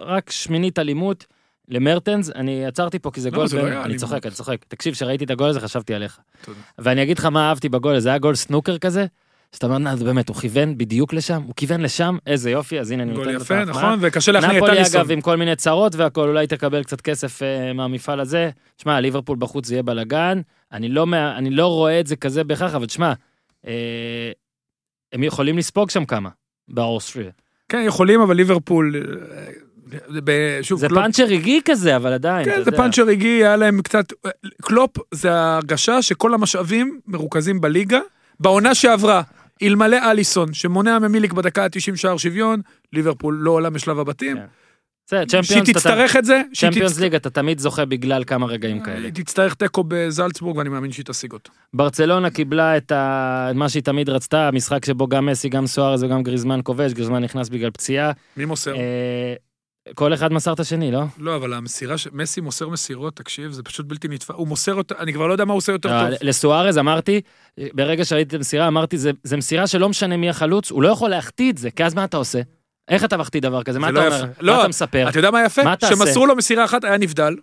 רק שמינית אלימות למרטנס. אני עצרתי פה כי זה לא, גול, זה לא בין- היה אני אלימות. צוחק, אני צוחק. תקשיב, כשראיתי את הגול הזה חשבתי עליך. תודה. ואני אגיד לך מה אהבתי בגול זה היה גול סנוקר כזה, שאתה אומר, "נה, זה באמת, הוא כיוון בדיוק לשם, הוא כיוון לשם, איזה יופי, אז הנה אני גול נותן את יפה, ההחמאה. נכון, וקשה להכניע את נפולי אליסון. אגב עם כל מיני צרות והכל, אולי תקבל קצת כסף אה, מהמפעל הזה. שמע, ליברפול בחוץ זה יהיה בלאגן, אני לא, אני לא רואה את זה כזה בהכרח, אבל תשמע, אה, הם יכולים לספוג שם כמה, באוסטריה. כן, יכולים, אבל ליברפול... אה, שוב, זה קלופ- פאנצ'ר רגעי כזה, אבל עדיין, כן, זה. פאנצ'ר רגעי, היה להם קצת... קלופ זה ההרגשה שכל המשאבים מרוכזים בליגה. בעונה שעברה, אלמלא אליסון, שמונע ממיליק בדקה ה-90 שער שוויון, ליברפול לא עולה משלב הבתים. כן. שהיא תצטרך את זה, Champions League אתה תמיד זוכה בגלל כמה רגעים כאלה. היא תצטרך תיקו בזלצבורג, ואני מאמין שהיא תשיג אותו. ברצלונה קיבלה. את מה שהיא תמיד רצתה, המשחק שבו גם מסי, גם סוארז וגם גריזמן כובש, גריזמן נכנס בגלל פציעה. מי מוסר? אה, כל אחד מסר את השני, לא? לא, אבל המסירה, ש- מסי מוסר מסירות, תקשיב, זה פשוט בלתי נתפס. הוא מוסר אותה, אני כבר לא יודע מה הוא עושה יותר לא, טוב. לסוארז אמרתי, ברגע שראיתי את המסירה, אמרתי, זה, זה מסירה שלא משנה מי החלוץ, הוא לא יכול להחטיא את זה, כי אז מה אתה עושה? איך אתה מחטיא דבר כזה? מה אתה לא אומר? יפה. לא, מה אתה מספר? אתה יודע מה יפה? מה? שמסרו לו מסירה אחת, היה נבדל.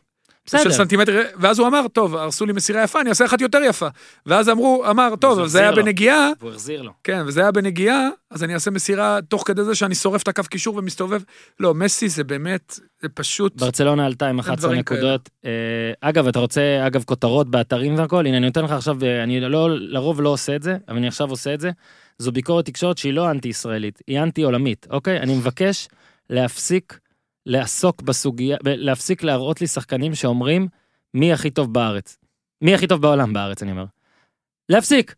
של בסדר, סנטימטר, ואז הוא אמר, טוב, הרסו לי מסירה יפה, אני אעשה אחת יותר יפה. ואז אמרו, אמר, טוב, זה היה לו. בנגיעה, והוא החזיר לו. כן, וזה היה בנגיעה, אז אני אעשה מסירה תוך כדי זה שאני שורף את הקו קישור ומסתובב. לא, מסי זה באמת, זה פשוט... ברצלונה עלתה עם 11 דברים נקודות. אה, אגב, אתה רוצה, אגב, כותרות באתרים והכל, הנה, אני נותן לך עכשיו, אה, אני לא, לרוב לא עושה את זה, אבל אני עכשיו עושה את זה. זו ביקורת תקשורת שהיא לא אנטי-ישראלית, היא אנטי-עולמית, אוקיי? אני מבקש להפסיק לעסוק בסוגיה, להפסיק להראות לי שחקנים שאומרים מי הכי טוב בארץ. מי הכי טוב בעולם בארץ, אני אומר. להפסיק.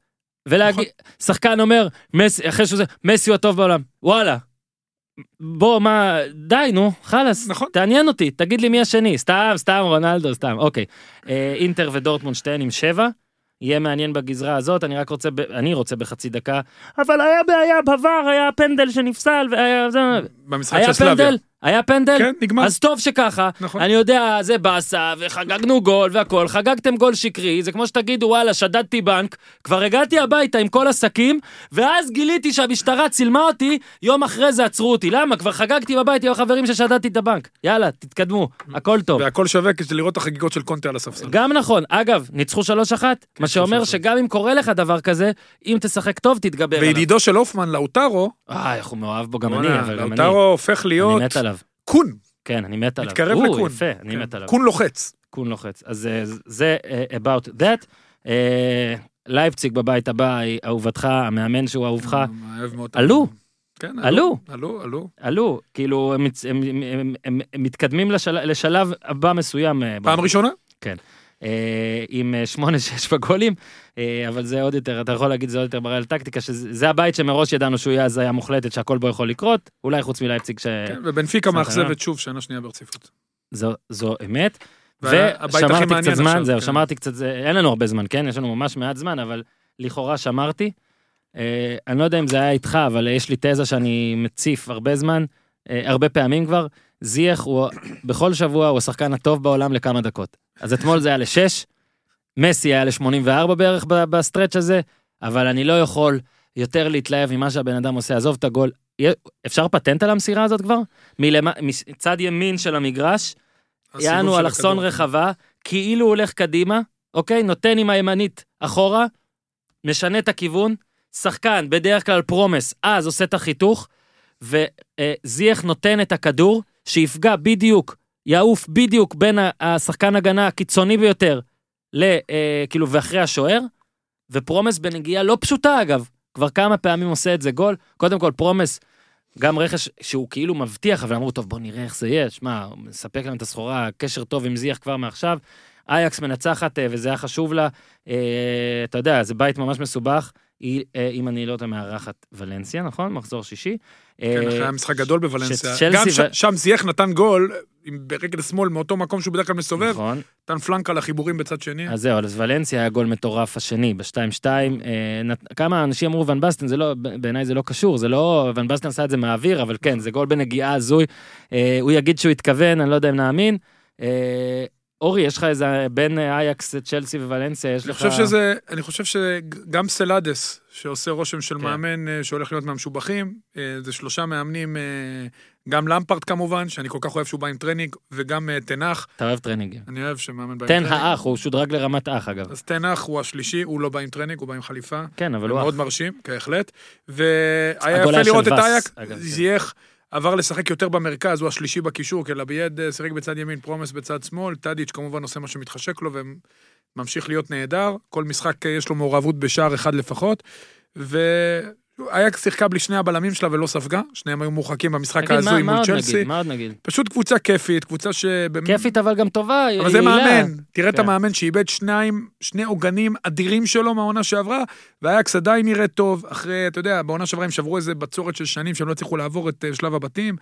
ולהגיד, שחקן אומר, מסי, אחרי שהוא זה, מסי הוא הטוב בעולם. וואלה. בוא, מה, די, נו, חלאס. נכון. תעניין אותי, תגיד לי מי השני. סתם, סתם, רונלדו, סתם, אוקיי. אה, אינטר ודורטמונד שתיהן עם שבע. יהיה מעניין בגזרה הזאת, אני רק רוצה, ב... אני רוצה בחצי דקה. אבל היה בעיה בVAR, היה פנדל שנפסל, והיה... במשחק היה של סלאביה. פנדל? היה פנדל? כן, נגמר. אז טוב שככה, נכון. אני יודע, זה באסה, וחגגנו גול והכל, חגגתם גול שקרי, זה כמו שתגידו, וואלה, שדדתי בנק, כבר הגעתי הביתה עם כל השקים, ואז גיליתי שהמשטרה צילמה אותי, יום אחרי זה עצרו אותי. למה? כבר חגגתי בבית עם החברים ששדדתי את הבנק. יאללה, תתקדמו, הכל טוב. והכל שווה כדי לראות את החגיגות של קונטה על הספסל. גם נכון, אגב, ניצחו 3-1, מה שאומר 3-1. שגם אם קורה לך דבר כזה, אם תשחק טוב, תתגבר עליו. וידידו של הופמן, לאוטרו, אה, איך הוא מאוהב בו, גם אני, אבל גם אני. לאוטרו הופך להיות אני מת עליו. קון, כן, אני מת עליו. מתקרב לקון. יפה, אני כן. מת עליו. קון לוחץ. קון לוחץ. אז אה, זה אה, about that. אה, לייפציג בבית הבא, אהובתך, המאמן שהוא אהובך, עלו. כן, עלו. עלו, עלו. עלו, כאילו, הם, הם, הם, הם, הם, מתקדמים לשל, לשלב הבא מסוים. פעם ב- ראשונה? אה, עם 8-6 בגולים, אה, אבל זה עוד יותר, אתה יכול להגיד זה עוד יותר מראה על טקטיקה, שזה זה הבית שמראש ידענו שהוא יהיה הזיה מוחלטת, שהכל בו יכול לקרות, אולי חוץ מלייפציג ש... כן, ובנפיקה. מאכזבת שוב שנה שנייה ברציפות. זו, זו אמת. ושמרתי קצת זמן, עכשיו, זהו, כן. שמרתי קצת, זה, אין לנו הרבה זמן, כן? יש לנו ממש מעט זמן, אבל לכאורה שמרתי. אה, אני לא יודע אם זה היה איתך, אבל יש לי תזה שאני מציף הרבה זמן, אה, הרבה פעמים כבר. זייח הוא, בכל שבוע הוא השחקן הטוב בעולם לכמה דקות. אז אתמול זה היה לשש, מסי היה ל-84 בערך ב stretch הזה, אבל אני לא יכול יותר להתלהב ממה שהבן אדם עושה, עזוב את הגול. אפשר פטנט על המסירה הזאת כבר? מלמע- מצד ימין של המגרש, יענו אלכסון. רחבה, כאילו הוא הולך קדימה, אוקיי? נותן עם הימנית אחורה, משנה את הכיוון, שחקן, בדרך כלל פרומס, אז עושה את החיתוך, וזייח נותן את הכדור, שיפגע בדיוק, יעוף בדיוק בין השחקן הגנה הקיצוני ביותר, ל, אה, כאילו, ואחרי השוער, ופרומס בנגיעה לא פשוטה אגב, כבר כמה פעמים עושה את זה גול. קודם כל, פרומס, גם רכש שהוא כאילו מבטיח, אבל אמרו, טוב, בוא נראה איך זה יהיה, שמע, מספק להם את הסחורה, קשר טוב עם זיח כבר מעכשיו. אייקס מנצחת, אה, וזה היה חשוב לה. אה, אתה יודע, זה בית ממש מסובך. היא, אה, אם אני לא טועה, מארחת ולנסיה, נכון? מחזור שישי. כן, אה, אחרי המשחק גדול בוולנסיה. גם ש- שם זייח נתן גול, ברגל שמאל, מאותו מקום שהוא בדרך כלל מסובב, נכון. נתן פלנקה לחיבורים בצד שני. אז זהו, אז ולנסיה היה גול מטורף השני, ב-2-2. אה, כמה אנשים אמרו ון בסטן, זה לא, בעיניי זה לא קשור, זה לא, ון בסטן עשה את זה מהאוויר, אבל כן, זה גול בנגיעה הזוי. אה, הוא יגיד שהוא התכוון, אני לא יודע אם נאמין. אה, אורי, יש לך איזה, בין אה, אייקס, צ'לסי וולנסיה, יש אני לך... חושב שזה, אני חושב שגם סלאדס, שעושה רושם של כן. מאמן אה, שהולך להיות מהמשובחים, אה, זה שלושה מאמנים, אה, גם למפרט כמובן, שאני כל כך אוהב שהוא בא עם טרנינג, וגם אה, תנח, אתה אוהב טרנינגים. אני אוהב שמאמן בא עם תן טרנינג. האח, הוא שודרג לרמת אח אגב. אז תנח הוא השלישי, הוא לא בא עם טרנינג, הוא בא עם חליפה. כן, אבל הוא מאוד אח. מרשים, בהחלט. והיה יפה לראות את וס, אייק, אגב, כן. עבר לשחק יותר במרכז, הוא השלישי בקישור, כי לביד אה, שיחק בצד ימין, פרומס בצד שמאל, טאדיץ' כמובן עושה מה שמתחשק לו, והם ממשיך להיות נהדר, כל משחק אה, יש לו מעורבות בשער אחד לפחות, ואייקס שיחקה בלי שני הבלמים שלה ולא ספגה, שניהם היו מורחקים במשחק ההזוי מול צ'לסי. מה עוד נגיד? פשוט קבוצה כיפית, קבוצה ש... כיפית אבל גם טובה, אבל זה יעילה. מאמן, תראה את כן. המאמן שאיבד שניים, שני עוגנים אדירים שלו מהעונה שעברה, ואייקס עדיין נראה טוב, אחרי, אתה יודע, בעונה שעברה הם שברו איזה בצורת של שנים שהם לא הצליחו לעבור את אה, שלב הבתים,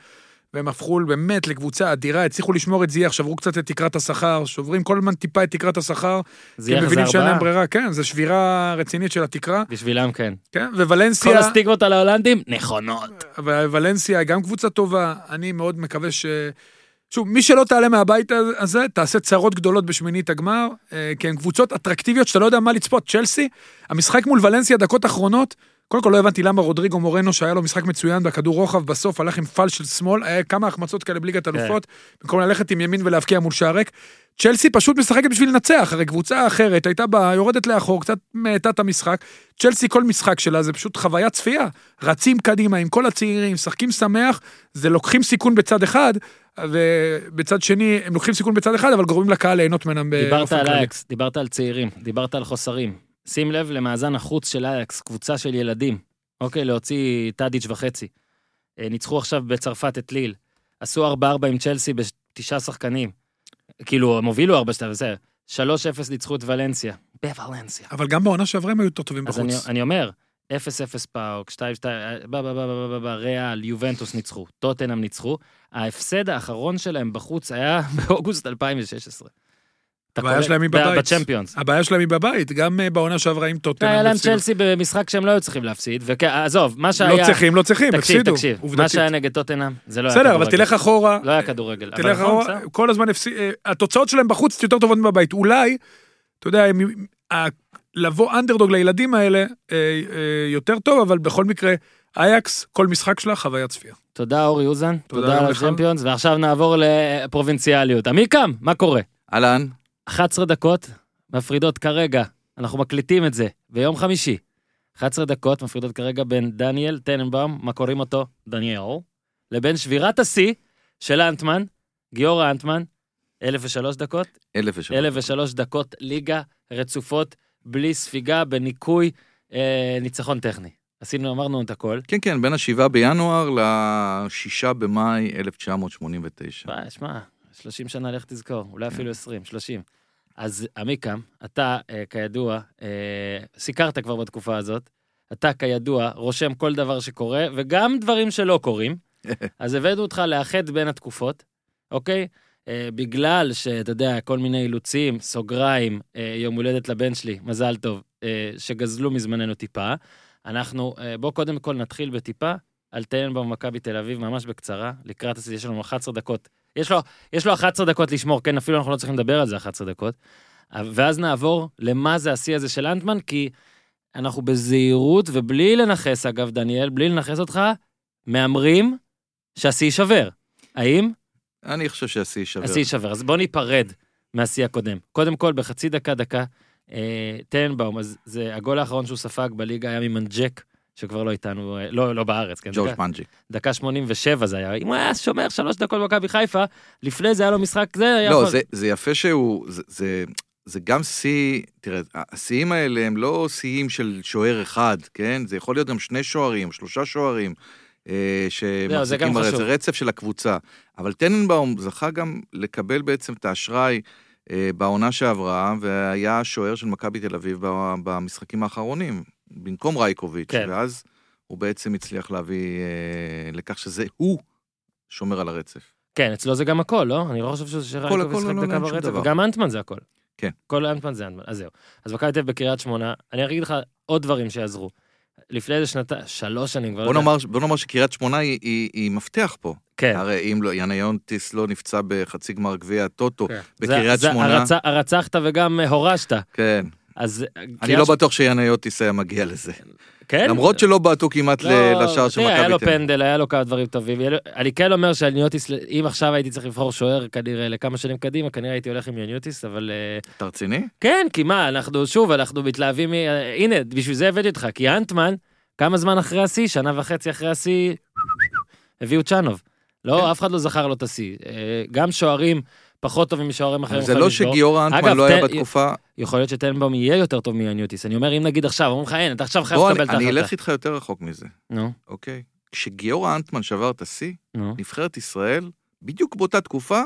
והם הפכו באמת לקבוצה אדירה, הצליחו לשמור את זיח, שברו קצת את תקרת השכר, שוברים כל הזמן טיפה את תקרת השכר, זה כי יהיה הם זה מבינים שאין ארבעה. להם ברירה, כן, זו שבירה רצינית של התקרה, בשבילם כן. כן, כל וולנסיה, הסטיגמות על ההולנדים, נכונות. ולנסיה היא גם קבוצה טובה, אני מאוד מקווה ש... שוב, מי שלא תעלה מהבית הזה, תעשה צרות גדולות בשמינית הגמר, אה, כי הן קבוצות אטרקטיביות שאתה לא יודע מה לצפות. צ'לסי, המשחק מול ולנסיה, דקות אחרונות, קודם כל לא הבנתי למה רודריגו מורנו, שהיה לו משחק מצוין בכדור רוחב, בסוף הלך עם פל של שמאל, היה כמה החמצות כאלה בליגת אלופות, במקום ללכת עם ימין ולהבקיע מול שער ריק. צ'לסי פשוט משחקת בשביל לנצח, הרי קבוצה אחרת הייתה באה, יורדת לאחור, קצת מאטה את המשחק. צ'לסי, כל משחק שלה זה פשוט חוויית צפייה. רצים קדימה עם כל הצעירים, משחקים שמח, זה לוקחים סיכון בצד אחד, ובצד שני, הם לוקחים סיכון בצד אחד, אבל גורמים לקהל ליהנות ממנם דיברת על. אייקס, דיברת על צעירים, דיברת על חוסרים. שים לב למאזן החוץ של אייקס, קבוצה של ילדים. אוקיי, להוציא טאדיץ' וחצי. אה, ניצחו עכשיו בצרפת את ליל. עשו 4-4 עם צ'לסי בתשעה שחקנים. כאילו, הם הובילו 4 2 בסדר. 3-0 ניצחו את ולנסיה. בוולנסיה. אבל גם בעונה שעברה הם היו יותר טובים אז אני, בחוץ. אני אומר, 0-0 פאוק, 2-2, בא, בא, בא, בא, בא, בא, ריאל, יובנטוס ניצחו, טוטנאם ניצחו. ההפסד האחרון שלהם בחוץ היה באוגוסט 2016. הבעיה? שלהם היא בבית. בצ'מפיונס. הבעיה שלהם היא בבית, גם אה, בעונה שעברה עם טוטנאם. היה להם. צ'לסי במשחק שהם לא היו צריכים להפסיד, ועזוב, מה שהיה... לא צריכים, לא צריכים, תקשיב, הפסידו. תקשיב, מה עובדתית. שהיה נגד טוטנאם, זה לא היה בסדר, כדורגל. אבל תלך אחורה, לא היה כדורגל. תלך נכון, אחורה, בסדר. כל הזמן הפסיד, אה, התוצאות שלהם בחוץ יותר טובות מבבית. אולי, אתה יודע, לבוא אנדרדוג לילדים האלה אה, יותר טוב, אבל בכל מקרה, אייקס, כל משחק שלה חוויית צפייה. תודה אורי אוזן, תודה על. הצ'מפיונס, ועכשיו נעבור לפרובינציאליות. עמיקם, מה קורה? אהלן, 11 דקות מפרידות כרגע, אנחנו מקליטים את זה ביום חמישי. 11 דקות מפרידות כרגע בין דניאל טננבאום, מה קוראים אותו? דניאל, לבין שבירת השיא של אנטמן, גיורא אנטמן, 1003 דקות, אלף ושלוש. 1003 דקות ליגה רצופות, בלי ספיגה, בניקוי, אה, ניצחון טכני. עשינו, אמרנו את הכל. כן, כן, בין השבעה בינואר לשישה במאי 1989. וואי, שמע, 30 שנה לך תזכור, אולי אפילו 20, 30. אז עמיקם, אתה, אה, כידוע, אה, סיקרת כבר בתקופה הזאת, אתה כידוע רושם כל דבר שקורה, וגם דברים שלא קורים, אז הבאנו אותך לאחד בין התקופות, אוקיי? אה, בגלל שאתה יודע, כל מיני אילוצים, סוגריים, אה, יום הולדת לבן שלי, מזל טוב, אה, שגזלו מזמננו טיפה. אנחנו, אה, בוא קודם כל נתחיל בטיפה על טננבאום מכבי תל אביב, ממש בקצרה, לקראת יש לנו 11 דקות. יש לו, יש לו 11 דקות לשמור, כן, אפילו אנחנו לא צריכים לדבר על זה 11 דקות. ואז נעבור למה זה השיא הזה של אנטמן, כי אנחנו בזהירות, ובלי לנכס, אגב, דניאל, בלי לנכס אותך, מהמרים שהשיא יישבר. האם? אני חושב שהשיא יישבר. השיא יישבר. אז בוא ניפרד מהשיא הקודם. קודם כל, בחצי דקה, דקה, אה, טננבאום, אז זה הגול האחרון שהוא ספג בליגה היה ממנג'ק, שכבר לא איתנו, אה, לא, לא בארץ, כן? ג'ורג' מנג'יק. דקה 87 זה היה, אם הוא היה שומר שלוש דקות במכבי חיפה, לפני זה היה לו משחק זה, היה לא, יכול... זה- זה יפה שהוא, זה- זה- זה גם שיא, תראה, השיאים האלה הם לא שיאים של שוער אחד, כן? זה יכול להיות גם שני שוערים, שלושה שוערים. אה, גם שמחזיקים חשוב. זה רצף של הקבוצה. אבל טננבאום זכה גם לקבל בעצם את הקרדיט אה, בעונה שעברה, והיה השוער של מכבי תל אביב במשחקים האחרונים, במקום רייקוביץ', כן. ואז הוא בעצם הצליח להביא אה, לכך שזה הוא שומר על הרצף. כן, אצלו זה גם הכל, לא? אני לא חושב שזה שרייקוב הכל, ישחק לא, לא, דקה שום ברצף. וגם אנטמן זה הכל. כן. כל אנטמן זה אנטמן, אז זהו. אז מכבי תל אביב בקריית שמונה, אני אגיד לך עוד דברים שיעזרו. לפני איזה שנתיים, שלוש שנים כבר, לא בוא יודע. נאמר, בוא נאמר שקריית שמונה היא, היא, היא מפתח פה. כן. הרי אם לא, יאניונטיס לא נפצע בחצי גמר גביע הטוטו כן. בקריית זה- שמונה, הרצ- הרצחת וגם הורשת. כן. אז... אני קריית לא בטוח שיאניונטיס היה מגיע לזה. כן? למרות שלא בעטו כמעט לא, לשער של היה לו מכבי תל אביב. פנדל, היה לו כמה דברים טובים. היה לו- אני כן אומר שאליוטיס, אם עכשיו הייתי צריך לבחור שוער כנראה לכמה שנים קדימה, כנראה הייתי הולך עם יוניוטיס, אבל אה, אתה רציני? כן, כי מה, אנחנו, שוב, אנחנו מתלהבים מ... אה, הנה, בשביל זה הבאתי אותך, כי אנטמן, כמה זמן אחרי השיא, שנה וחצי אחרי השיא, הביאו צ'אנוב. לא. אף אחד לא זכר לו את השיא. אה, גם שוערים פחות טובים משוערים אחרים. זה לא. שגיורא אנטמן לא היה בתקופה... יכול להיות שטנבאום יהיה יותר טוב מיאניוטיס. אני אומר, אם נגיד עכשיו, אומרים לך, אין, אתה עכשיו חייב לקבל אני- את אני ההחלטה. אלך איתך יותר רחוק מזה, נו, אוקיי? כשגיורא אנטמן שבר את השיא. נבחרת ישראל, בדיוק באותה תקופה,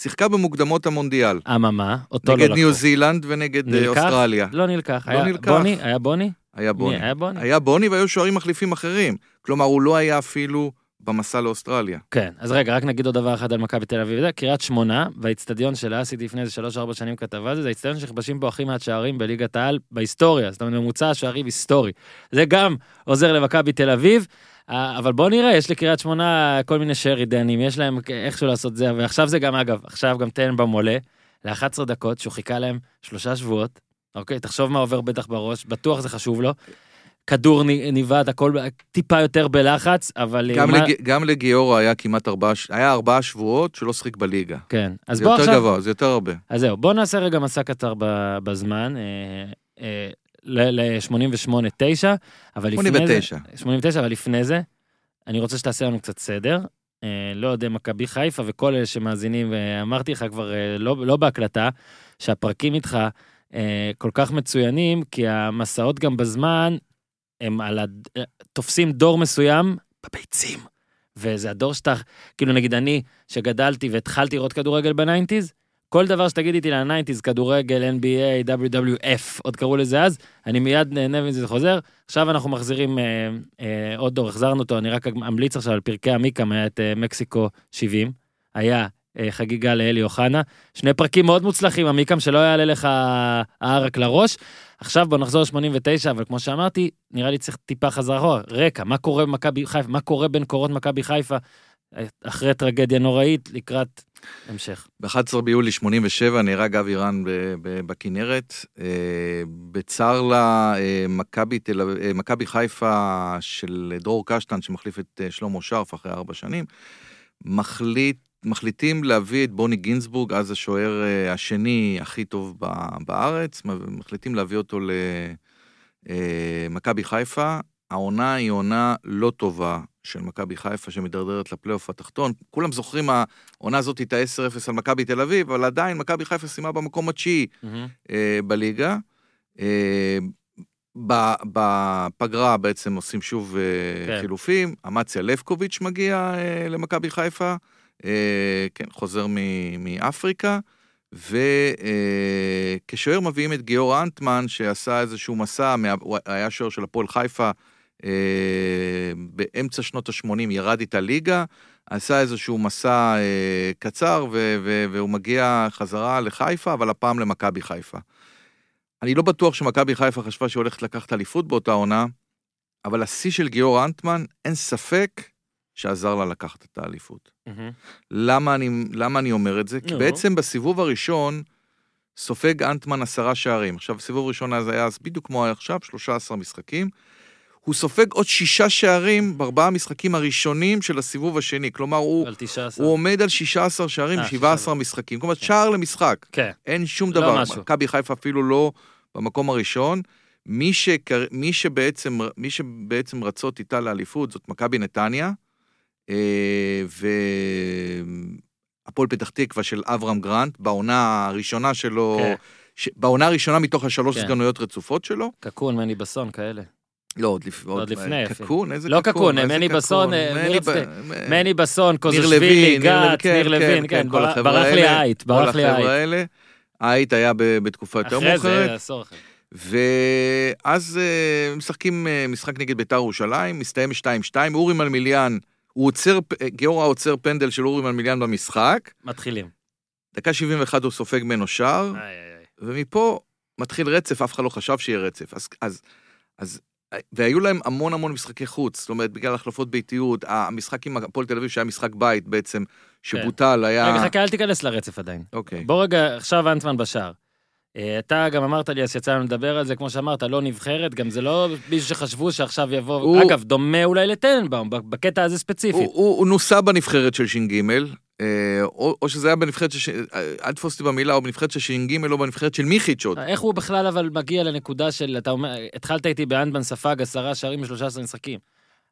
שיחקה במוקדמות המונדיאל. אממה, אותו לא נגד לקחו. ניו זילנד ונגד אה, נלקח? אוסטרליה. לא נלקח. לא היה נלקח. בוני? היה בוני? היה בוני. מי? היה בוני? היה בוני והיו שוערים מחליפים אחרים. כלומר, הוא לא היה אפילו במסע לאוסטרליה. כן, אז רגע, רק נגיד עוד דבר אחד על מכבי תל אביב. קריית שמונה, באיצטדיון שלה, עשיתי לפני איזה שלוש-ארבע שנים כתבה זה, האיצטדיון שנכבשים בו הכי מעט שערים בליגת העל בהיסטוריה, זאת אומרת, ממוצע השערים היסטורי. זה גם עוזר למכבי תל אביב, אה, אבל בוא נראה, יש לקריית שמונה כל מיני שרידנים, יש להם איכשהו לעשות זה, ועכשיו זה גם, אגב, עכשיו גם טנבאום עולה, ל-11 דקות, שהוא חיכה להם שלושה שבועות, אוקיי? תחשוב מה עובר בטח בראש, בטוח זה חשוב לו. כדור ניווט, הכל טיפה יותר בלחץ, אבל... גם, מה- לג... גם לגיורא היה כמעט ארבעה, היה ארבעה שבועות שלא שיחק בליגה. כן, אז זה בוא יותר עכשיו... גבוה, זה יותר הרבה. אז זהו, בוא נעשה רגע מסע קצר בזמן, אה, ל-88-9, אבל לפני זה... 89. 89, אבל לפני זה, אני רוצה שתעשה לנו קצת סדר. אה, לא יודע, מכבי חיפה וכל אלה שמאזינים, ואמרתי לך כבר, אה, לא, לא בהקלטה, שהפרקים איתך אה, כל כך מצוינים, כי המסעות גם בזמן, הם על הד... אה, תופסים דור מסוים בביצים. וזה הדור שאתה, כאילו נגיד אני, שגדלתי והתחלתי לראות כדורגל ב ninetiesז, כל דבר שתגיד איתי ל nineties, כדורגל, NBA, WWF, עוד קראו לזה אז, אני מיד נהנה מזה, זה חוזר. עכשיו אנחנו מחזירים אה, אה, עוד דור, החזרנו אותו, אני רק אמליץ עכשיו על פרקי עמיקם, היה את אה, מקסיקו 70, היה חגיגה לאלי אוחנה, שני פרקים מאוד מוצלחים, עמיקם, שלא יעלה לך הערק לראש. עכשיו בוא נחזור ל-89, אבל כמו שאמרתי, נראה לי צריך טיפה חזרה אחורה. רקע, מה קורה במכבי חיפה, מה קורה בין קורות מכבי חיפה אה, אחרי טרגדיה נוראית לקראת המשך. ב-11 ביולי 87 נהרג אבי רן בכנרת. אה, בצר לה, אה, מכבי אה, חיפה של דרור קשטן, שמחליף את אה, שלמה שרף אחרי ארבע שנים, מחליט, מחליטים להביא את בוני גינזבורג, אז השוער אה, השני הכי טוב בארץ, מחליטים להביא אותו למכבי חיפה. העונה היא עונה לא טובה של מכבי חיפה שמידרדרת לפלייאוף התחתון. כולם זוכרים, העונה הזאת הייתה 10-0 על מכבי תל אביב, אבל עדיין מכבי חיפה סיימה במקום התשיעי אה, בליגה. אה, ב- בפגרה בעצם עושים שוב אה, כן. חילופים, אמציה לבקוביץ' מגיע אה, למכבי חיפה, אה, כן, חוזר מאפריקה, וכשוער מביאים את גיאור אנטמן, שעשה איזשהו מסע, הוא היה שוער של הפועל חיפה, אה, באמצע שנות ה-80 ירד איתה ליגה, עשה איזשהו מסע אה, קצר, והוא מגיע חזרה לחיפה, אבל הפעם למכבי חיפה. אני לא בטוח שמכבי חיפה חשבה שהיא הולכת לקחת אליפות באותה עונה, אבל השיא של גיאור אנטמן, אין ספק שעזר לה לקחת את האליפות. למה אני, למה אני אומר את זה? כי. בעצם בסיבוב הראשון סופג אנטמן עשרה שערים. עכשיו, הסיבוב הראשון אז היה אז בדיוק כמו עכשיו, 13 משחקים. הוא סופג עוד שישה שערים בארבעה המשחקים הראשונים של הסיבוב השני. כלומר, הוא, על 19. הוא עומד על 16 שערים אה, ב-17 16. משחקים. כלומר, שער למשחק. כן. אין שום לא דבר. משהו. מכבי חיפה אפילו לא במקום הראשון. מי, שקר... מי, שבעצם, מי שבעצם רצות איתה לאליפות זאת מכבי נתניה, אה, והפועל פתח תקווה של אברהם גרנט, בעונה הראשונה שלו, כן. ש... בעונה הראשונה מתוך השלוש כן. סגנויות רצופות שלו. קקון, מני בסון, כאלה. לא, עוד, לפ... עוד לפני, אפילו. קקון, איזה לא קקון? קקון, מני? בסון, אה, מני בסון, קוזשווילי, לוין, ניר לוין, גת, ניר לוין, כן, כל בר- החבר'ה ברח לי האלה, העית, ברח לי העית. האלה. העית היה בתקופה יותר אחרי מאוחרת. זה, עשור אחרי. ואז אה, משחקים אה, משחק נגד ביתר ירושלים, מסתיים 2-2, אורי מלמיליאן, הוא עוצר, אה, גיורא עוצר פנדל של אורי מלמיליאן במשחק, מתחילים. דקה 71 הוא סופג ממנו שער. ומפה מתחיל רצף, אף אחד לא חשב שיהיה רצף. אז, אז, אז, והיו להם המון המון משחקי חוץ, זאת אומרת, בגלל החלפות ביתיות, המשחק עם הפועל תל אביב, שהיה משחק בית בעצם, שבוטל, היה... רגע, חכה, אל תיכנס לרצף עדיין. אוקיי. בוא רגע, עכשיו אנטמן בשער. אה, אתה גם אמרת לי, אז יצא לנו לדבר על זה, כמו שאמרת, לא נבחרת, גם זה לא מישהו שחשבו שעכשיו יבוא, הוא- אגב, דומה אולי לטננבאום, בקטע הזה ספציפית. הוא, הוא, הוא נוסה בנבחרת של ש"ג, אה, או, או שזה היה בנבחרת של... אה, אל תתפוס אותי במילה, או בנבחרת של ש"ג, או בנבחרת של מיכיץ' עוד. איך הוא בכלל אבל מגיע לנקודה של, אתה אומר, התחלת איתי באנטמן ספג עשרה שערים ב-13 משחקים.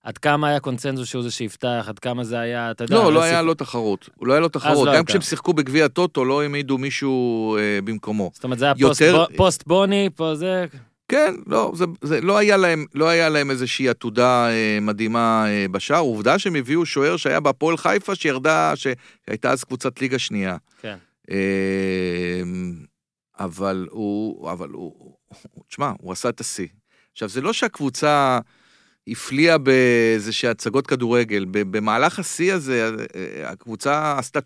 עד כמה היה קונצנזוס שהוא זה שיפתח, עד כמה זה היה, אתה יודע... לא, לא היה לו תחרות. לא היה לו תחרות. לא גם. כשהם שיחקו בגביע הטוטו, לא העמידו מישהו אה, במקומו. זאת אומרת, זה היה פוסט, בו- פוסט בוני, פה זה... כן, לא, זה, זה לא, היה להם, לא היה להם איזושהי עתודה אה, מדהימה אה, בשער. עובדה שהם הביאו שוער שהיה בהפועל חיפה, שירדה, שהייתה אז קבוצת ליגה שנייה. כן. אה, אבל הוא, אבל הוא- תשמע, הוא עשה את השיא. עכשיו, זה לא שהקבוצה הפליאה באיזה שהצגות כדורגל. במהלך השיא הזה, אה, הקבוצה עשתה 19-0,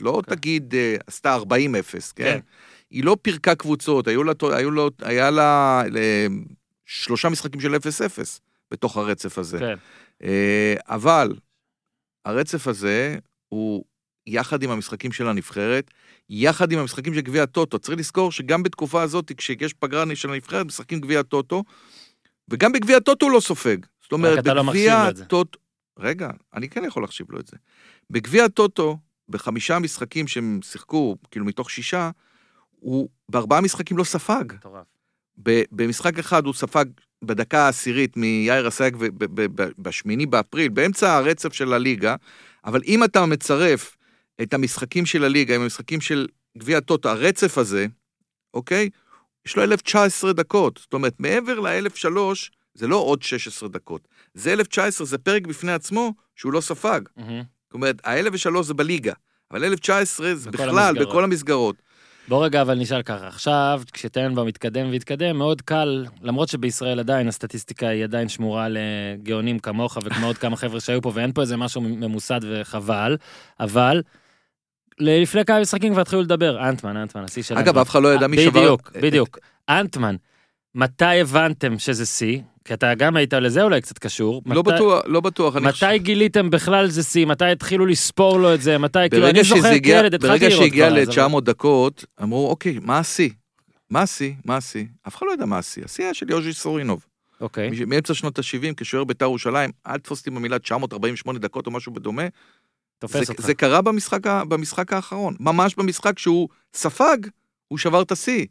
לא כן. תגיד אה, עשתה 40-0, כן? כן. היא לא פירקה קבוצות, היו לה, היו לה, היה לה אה, שלושה משחקים של 0-0 בתוך הרצף הזה. כן. אה, אבל הרצף הזה הוא יחד עם המשחקים של הנבחרת, יחד עם המשחקים של גביע הטוטו. צריך לזכור שגם בתקופה הזאת, כשיש פגרה של הנבחרת, משחקים גביע הטוטו, וגם בגביע הטוטו הוא לא סופג. זאת אומרת, לא בגביע. הטוטו... רגע, אני כן יכול להחשיב לו את זה. בגביע הטוטו, בחמישה משחקים שהם שיחקו, כאילו מתוך שישה, הוא בארבעה משחקים לא ספג. מטורף. במשחק אחד הוא ספג בדקה העשירית מיאיר אסייג בשמיני באפריל, באמצע הרצף של הליגה, אבל אם אתה מצרף את המשחקים של הליגה עם המשחקים של גביע הטוטו, הרצף הזה, אוקיי? יש לו 1,019 דקות. זאת אומרת, מעבר ל-1,003, זה לא עוד 16 דקות. זה 1,019, זה פרק בפני עצמו שהוא לא ספג. מהמם. זאת אומרת, ה-1,003 זה בליגה, אבל 1,019 זה בכל בכלל, המסגרות. בכל המסגרות. בוא רגע אבל נשאל ככה, עכשיו כשטננבאום מתקדם ויתקדם, מאוד קל, למרות שבישראל עדיין הסטטיסטיקה היא עדיין שמורה לגאונים כמוך וכמו עוד כמה חבר'ה שהיו פה ואין פה איזה משהו ממוסד וחבל, אבל לפני כמה משחקים כבר התחילו לדבר, אנטמן, אנטמן, השיא שלהם. אגב, אף אחד לא ידע מי שבר... בדיוק, בדיוק. אנטמן, מתי הבנתם שזה שיא? כי אתה גם היית לזה אולי קצת קשור. לא מתי- בטוח, לא בטוח. אני חושב- מתי גיליתם בכלל זה שיא? מתי התחילו לספור לו את זה? מתי, כאילו, ברגע אני זוכר כילד, התחלתי ברגע לראות שהגיע כבר אז, אבל- ל-900 דקות, אמרו, אוקיי, מה השיא? מה השיא? מה השיא? אף אחד לא יודע מה השיא. השיא היה של יוז'י סורינוב. אוקיי. מאמצע שנות ה-70, כשוער בית"ר ירושלים, אל תפוס אותי במילה 948 דקות או משהו בדומה. תופס זה, אותך. זה קרה במשחק, במשחק האחרון. ממש במשחק שהוא ספג, הוא שבר את השיא.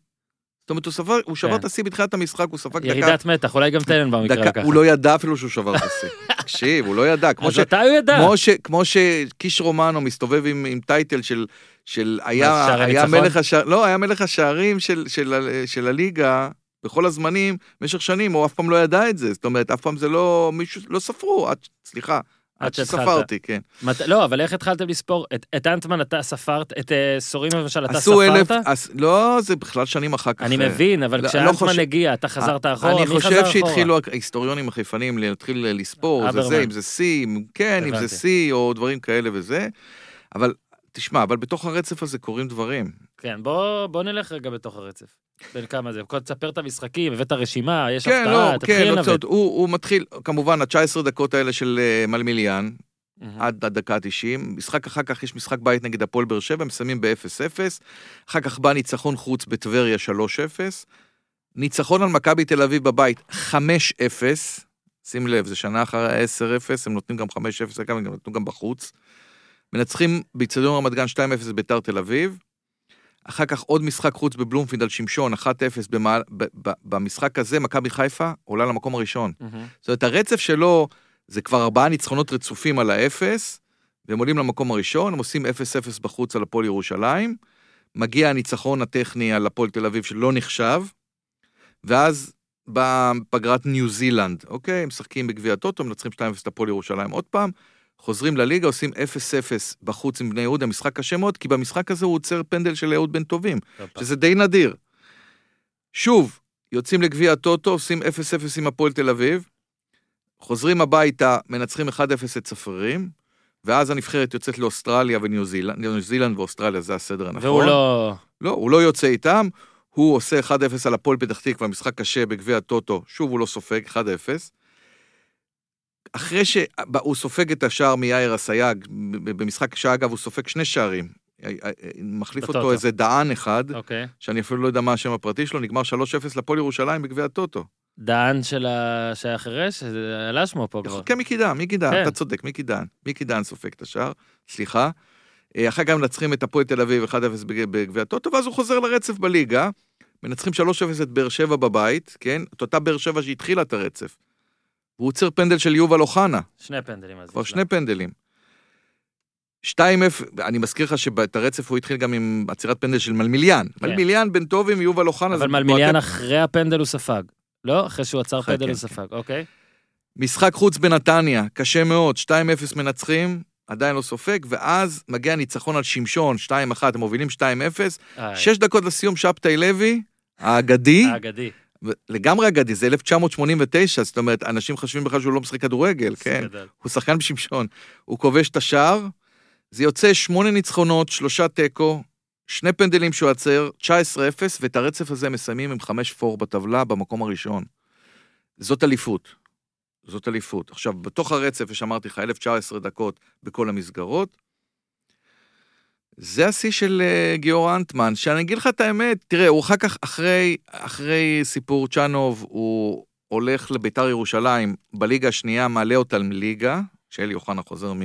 זאת אומרת, הוא, ספר, הוא שבר כן. את השיא בתחילת המשחק, הוא ספג דקה... ירידת מתח, אולי גם טננבאום יקרה דקה, ככה. הוא לא ידע אפילו שהוא שבר את השיא. תקשיב, הוא לא ידע. כמו אז ש... מתי הוא ידע? כמו, ש, כמו שקיש רומנו מסתובב עם, עם טייטל של, של היה, היה? מלך השער, לא, היה מלך השערים של, של, ה- של הליגה בכל הזמנים, במשך שנים, הוא אף פעם לא ידע את זה. זאת אומרת, אף פעם זה לא, מישהו, לא ספרו, עד, סליחה, עד. שספרתי, כן. מת... לא, אבל איך התחלתם לספור? את, את אנטמן אתה ספרת, את אה, סורים למשל אתה עשו אלף, ספרת? עש, לא, זה בכלל שנים אחר כך. אני אה, מבין, אבל לא, לא כשאנטמן חושב- הגיע, אתה חזרת אחורה, אני מי חזר חושב אחורה? שהתחילו ההיסטוריונים החיפנים להתחיל לספור, זה זה. אם זה שיא, כן, אם זה. שיא, או דברים כאלה וזה. אבל, תשמע, אבל בתוך הרצף הזה קורים דברים. כן, בוא, בוא נלך רגע בתוך הרצף. בין כמה זה, תספר את המשחקים, הבאת רשימה, יש כן, הפתעה, לא, כן, תתחיל לא לנווט. קצת, הוא, הוא מתחיל, כמובן, ה-19 דקות האלה של אה, מלמיליאן, מהמם. עד הדקה ה-90, משחק אחר כך יש משחק בית נגד הפועל באר שבע, מסיימים ב-0-0, אחר כך בא ניצחון חוץ בטבריה 3-0, ניצחון על מכבי תל אביב בבית 5-0, שים לב, זה שנה אחרי ה-10-0, הם נותנים גם 5-0, אגב, הם נתנו גם בחוץ. מנצחים באיצטדיון רמת גן 2-0 ביתר תל אביב, אחר כך עוד משחק חוץ בבלומפילד על שמשון, 1-0 במעל, ב, ב, במשחק הזה, מכבי חיפה עולה למקום הראשון. מהמם. זאת אומרת, הרצף שלו זה כבר ארבעה ניצחונות רצופים על האפס, והם עולים למקום הראשון, הם עושים 0-0 בחוץ על הפועל ירושלים, מגיע הניצחון הטכני על הפועל תל אביב שלא נחשב, ואז באה פגרת ניו זילנד, אוקיי? הם משחקים בגביע הטוטו, מנצחים 2-0 את הפועל ירושלים עוד פעם, חוזרים לליגה, עושים 0-0 בחוץ עם בני יהודה, משחק קשה מאוד, כי במשחק הזה הוא עוצר פנדל של אהוד בן טובים. שזה די נדיר. שוב, יוצאים לגביע הטוטו, עושים 0-0 עם הפועל תל אביב, חוזרים הביתה, מנצחים 1-0 את צפרירים, ואז הנבחרת יוצאת לאוסטרליה וניו זילנד, ניו זילנד ואוסטרליה זה הסדר הנכון. והוא לא... לא, הוא לא יוצא איתם, הוא עושה 1-0 על הפועל פתח תקווה, משחק קשה בגביע הטוטו, שוב הוא לא סופג, 1-0. אחרי שהוא סופג את השער מיאיר אסייג, במשחק שאגב הוא סופג שני שערים, מחליף אותו בטוטו. איזה דען אחד, אוקיי. שאני אפילו לא יודע מה השם הפרטי שלו, נגמר 3-0 לפועל ירושלים בגביע הטוטו. דן של ה... שהיה חירש? זה עלה שמו פה כבר. כן, מיקי דן, מיקי דן, כן. אתה צודק, מיקי דן. מיקי דן סופג את השער, סליחה. אה, אחר כך מנצחים את הפועל תל אביב 1-0 בג- בגביע הטוטו, ואז הוא חוזר לרצף בליגה. מנצחים 3-0 את באר שבע בבית, כן? את אותה באר שבע שהתחילה את הרצף. והוא עוצר פנדל של יובל אוחנה, שני פנדלים. כבר שני פנדלים. 2-0, אני מזכיר לך שאת הרצף הוא התחיל גם עם עצירת פנדל של מלמיליאן. כן. מלמיליאן, בן טוב עם יובל אוחנה. אבל מלמיליאן אחרי הפנדל הוא ספג. לא? אחרי שהוא עצר פנדל הוא כן, ספג, אוקיי. משחק חוץ בנתניה, קשה מאוד, 2-0 מנצחים, עדיין לא סופג, ואז מגיע ניצחון על שמשון, 2-1, הם מובילים 2-0, איי, שש דקות לסיום שבתאי לוי, האגדי, האגדי. לגמרי אגדי, זה 1989, זאת אומרת, אנשים חושבים בכלל שהוא לא משחק כדורגל, כן? גדול. הוא שחקן בשמשון. הוא כובש את השער, זה יוצא שמונה ניצחונות, שלושה תיקו, שני פנדלים שהוא עצר, 19-0, ואת הרצף הזה מסיימים עם 5-4 בטבלה במקום הראשון. זאת אליפות. זאת אליפות. עכשיו, בתוך הרצף, יש אמרתי לך, 1,019 דקות בכל המסגרות. זה השיא של uh, גיאור אנטמן, שאני אגיד לך את האמת, תראה, הוא אחר כך, אחרי, אחרי סיפור צ'אנוב, הוא הולך לביתר ירושלים, בליגה השנייה מעלה אותה ליגה, שאלי אוחנה חוזר מ...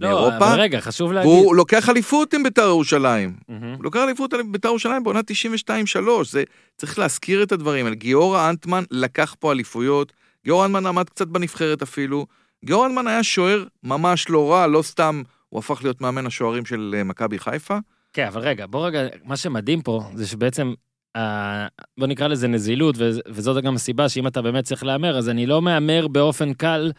לא, מאירופה, אבל רגע, חשוב להגיד. והוא לוקח אליפות עם ביתר ירושלים. מהמם. הוא לוקח אליפות על ביתר ירושלים בעונה 92-3, זה, צריך להזכיר את הדברים האלה. גיורא אנטמן לקח פה אליפויות, גיורא אנטמן עמד קצת בנבחרת אפילו. גיורא אנטמן היה שוער ממש לא רע, לא סתם הוא הפך להיות מאמן השוערים של אה, מכבי חיפה. כן, אבל רגע, בוא רגע, מה שמדהים פה זה שבעצם, אה, בוא נקרא לזה נזילות, וזאת גם הסיבה שאם אתה באמת צריך להמר, אז אני לא מהמר באופן קל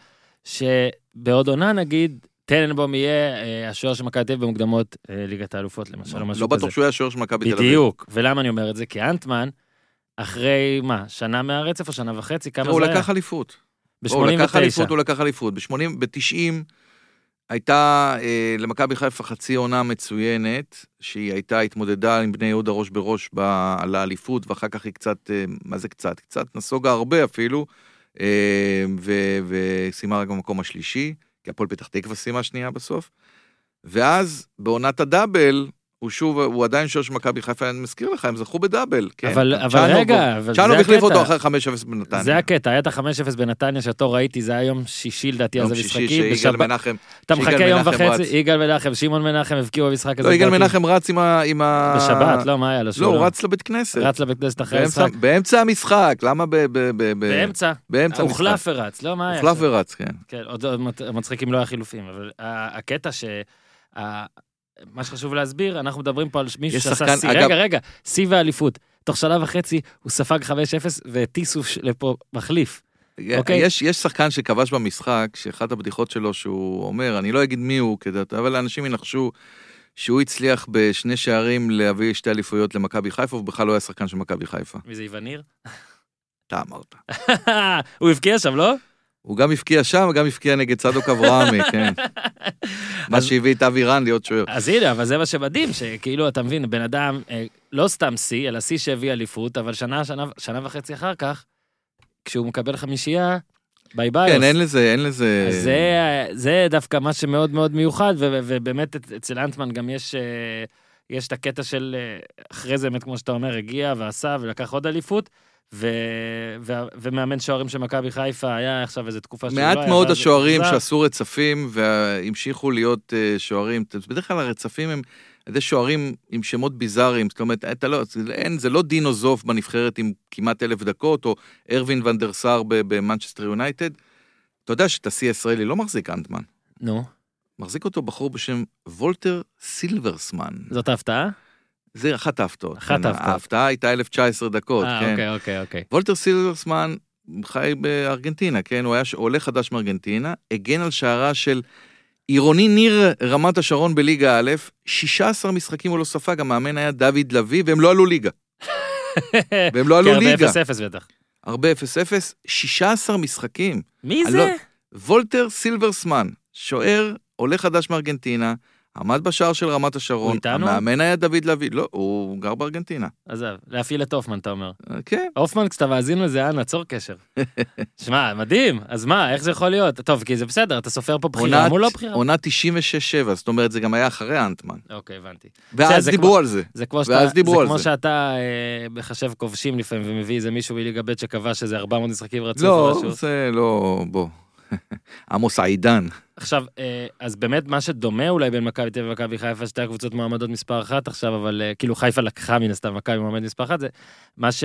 שבעוד עונה נגיד, טננבום יהיה אה, השוער של מכבי תל אביב במוקדמות אה, ליגת האלופות למשל, או משהו לא כזה. בטוח שהוא היה שוער של מכבי תל אביב. בדיוק, ולמה אני אומר את זה? כי אנטמן, אחרי, מה, שנה מהרצף או שנה וחצי? כמה הוא זה היה? לקח אליפות. הוא לקח ב-89. אליפות, הוא לקח אליפות. ב-80, ב-90 הייתה אה, למכבי חיפה חצי עונה מצוינת, שהיא הייתה, התמודדה עם בני יהודה ראש בראש ב, על האליפות, ואחר כך היא קצת, אה, מה זה קצת? קצת נסוגה הרבה אפילו, אה, ו- וסיימה רק במקום השלישי, כי הפועל פתח תקווה סיימה שנייה בסוף. ואז בעונת הדאבל, הוא שוב, הוא עדיין שוער של מכבי חיפה, אני מזכיר לך, הם זכו בדאבל. כן. אבל, אבל רגע, אבל זה צ'אנוב החליף אותו הקטע. אחרי 5-0 בנתניה. זה הקטע, היה את ה-5-0 בנתניה שאותו ראיתי, זה היה יום שישי לדעתי, אז יום שישי המשחקים. שיגאל מנחם, אתה מחכה יום וחצי. יגאל מנחם, שמעון מנחם הבקיעו במשחק הזה. לא, יגאל. מנחם רץ עם ה... בשבת, לא, מה היה לו? לא, הוא רץ לבית כנסת. רץ לבית כנסת אחרי המשחק. באמצע המשחק, למה ב... באמצע. באמצע המשחק. הוחלף ורץ, לא, מה היה? הוחלף? ורץ, כן. כן, עוד עוד מצ- מצחיק אם לא היה חילופים, אבל הקטע ש... מה שחשוב להסביר, אנחנו מדברים פה על מישהו יש שעשה שחקן, שיא, אגב- רגע, רגע, שיא ואליפות. תוך שנה וחצי הוא ספג 5-0 והטיסו לפה מחליף. אוקיי. יש, יש שחקן שכבש במשחק, שאחת הבדיחות שלו שהוא אומר, אני לא אגיד מי הוא, כדי, אבל אנשים ינחשו שהוא הצליח בשני שערים להביא שתי אליפויות למכבי חיפה, ובכלל לא היה שחקן של מכבי חיפה. מי זה איווניר? אתה אמרת. הוא הבקיע שם, לא? הוא גם הבקיע שם, וגם הבקיע נגד צדוק אברהמי, כן. מה שהביא את אבי רן להיות שוער. אז הנה, אבל זה מה שמדהים, שכאילו, אתה מבין, בן אדם, אה, לא סתם שיא, אלא שיא שהביא אליפות, אבל שנה, שנה, שנה וחצי אחר כך, כשהוא מקבל חמישייה, ביי ביי. כן, אין לזה, אין לזה... זה, זה דווקא מה שמאוד מאוד מיוחד, ו- ובאמת אצ- אצל אנטמן גם יש, אה, יש את הקטע של אה, אחרי זה, באמת כמו שאתה אומר, הגיע ועשה ולקח עוד אליפות, ו- ו- ומאמן שוערים של מכבי חיפה היה עכשיו איזה תקופה שהוא לא מעט היה, מאוד השוערים חזר. שעשו רצפים והמשיכו להיות אה, שוערים, בדרך כלל הרצפים הם ידי שוערים עם שמות ביזאריים, זאת אומרת, אתה לא, זה, אין, זה לא דינו זוף בנבחרת עם כמעט אלף דקות, או אדווין ואן דר סאר ב- במנצ'סטר יונייטד. אתה יודע שאת השיא הישראלי לא מחזיק אנטמן, נו, מחזיק אותו בחור בשם וולטר סילברסמן. זאת ההפתעה? זה אחת ההפתעות. אחת כן, ההפתעות. ההפתעה הייתה 1019 דקות, אה, כן. אוקיי, אוקיי, אוקיי. וולטר סילברסמן חי בארגנטינה, כן? הוא היה עולה חדש מארגנטינה, הגן על שערה של עירוני ניר רמת השרון בליגה א', 16 משחקים הוא לא ספג, המאמן היה דוד לביא, והם לא עלו ליגה. והם לא עלו כן, ליגה. ב-0-0 בטח. הרבה 0-0, 16 משחקים. מי זה? לא- וולטר סילברסמן, שוער, עולה חדש מארגנטינה, עמד בשער של רמת השרון, הוא איתנו? המאמן היה דוד לביא, לא, הוא גר בארגנטינה. עזב, להפעיל את הופמן, אתה אומר. כן, הופמן, כשאתה מאזין לזה, אנא, צור קשר. שמע, מדהים, אז מה, איך זה יכול להיות? טוב, כי זה בסדר, אתה סופר פה בחירה מול לא בחירה. עונה 96-7, זאת אומרת, זה גם היה אחרי אנטמן. אוקיי, הבנתי. ואז דיברו על זה. זה כמו שאתה, זה כמו. שאתה אה, מחשב כובשים לפעמים ומביא איזה מישהו מליגה ב' שכבש איזה 400 משחקים רצוף לא, או משהו. זה לא, בוא. עמוס עידן. עכשיו, אה, אז באמת מה שדומה אולי בין מכבי תל אביב ומכבי חיפה, שתי הקבוצות מועמדות מספר אחת עכשיו, אבל אה, כאילו חיפה לקחה מן הסתם מכבי מועמד מספר אחת, זה מה ש...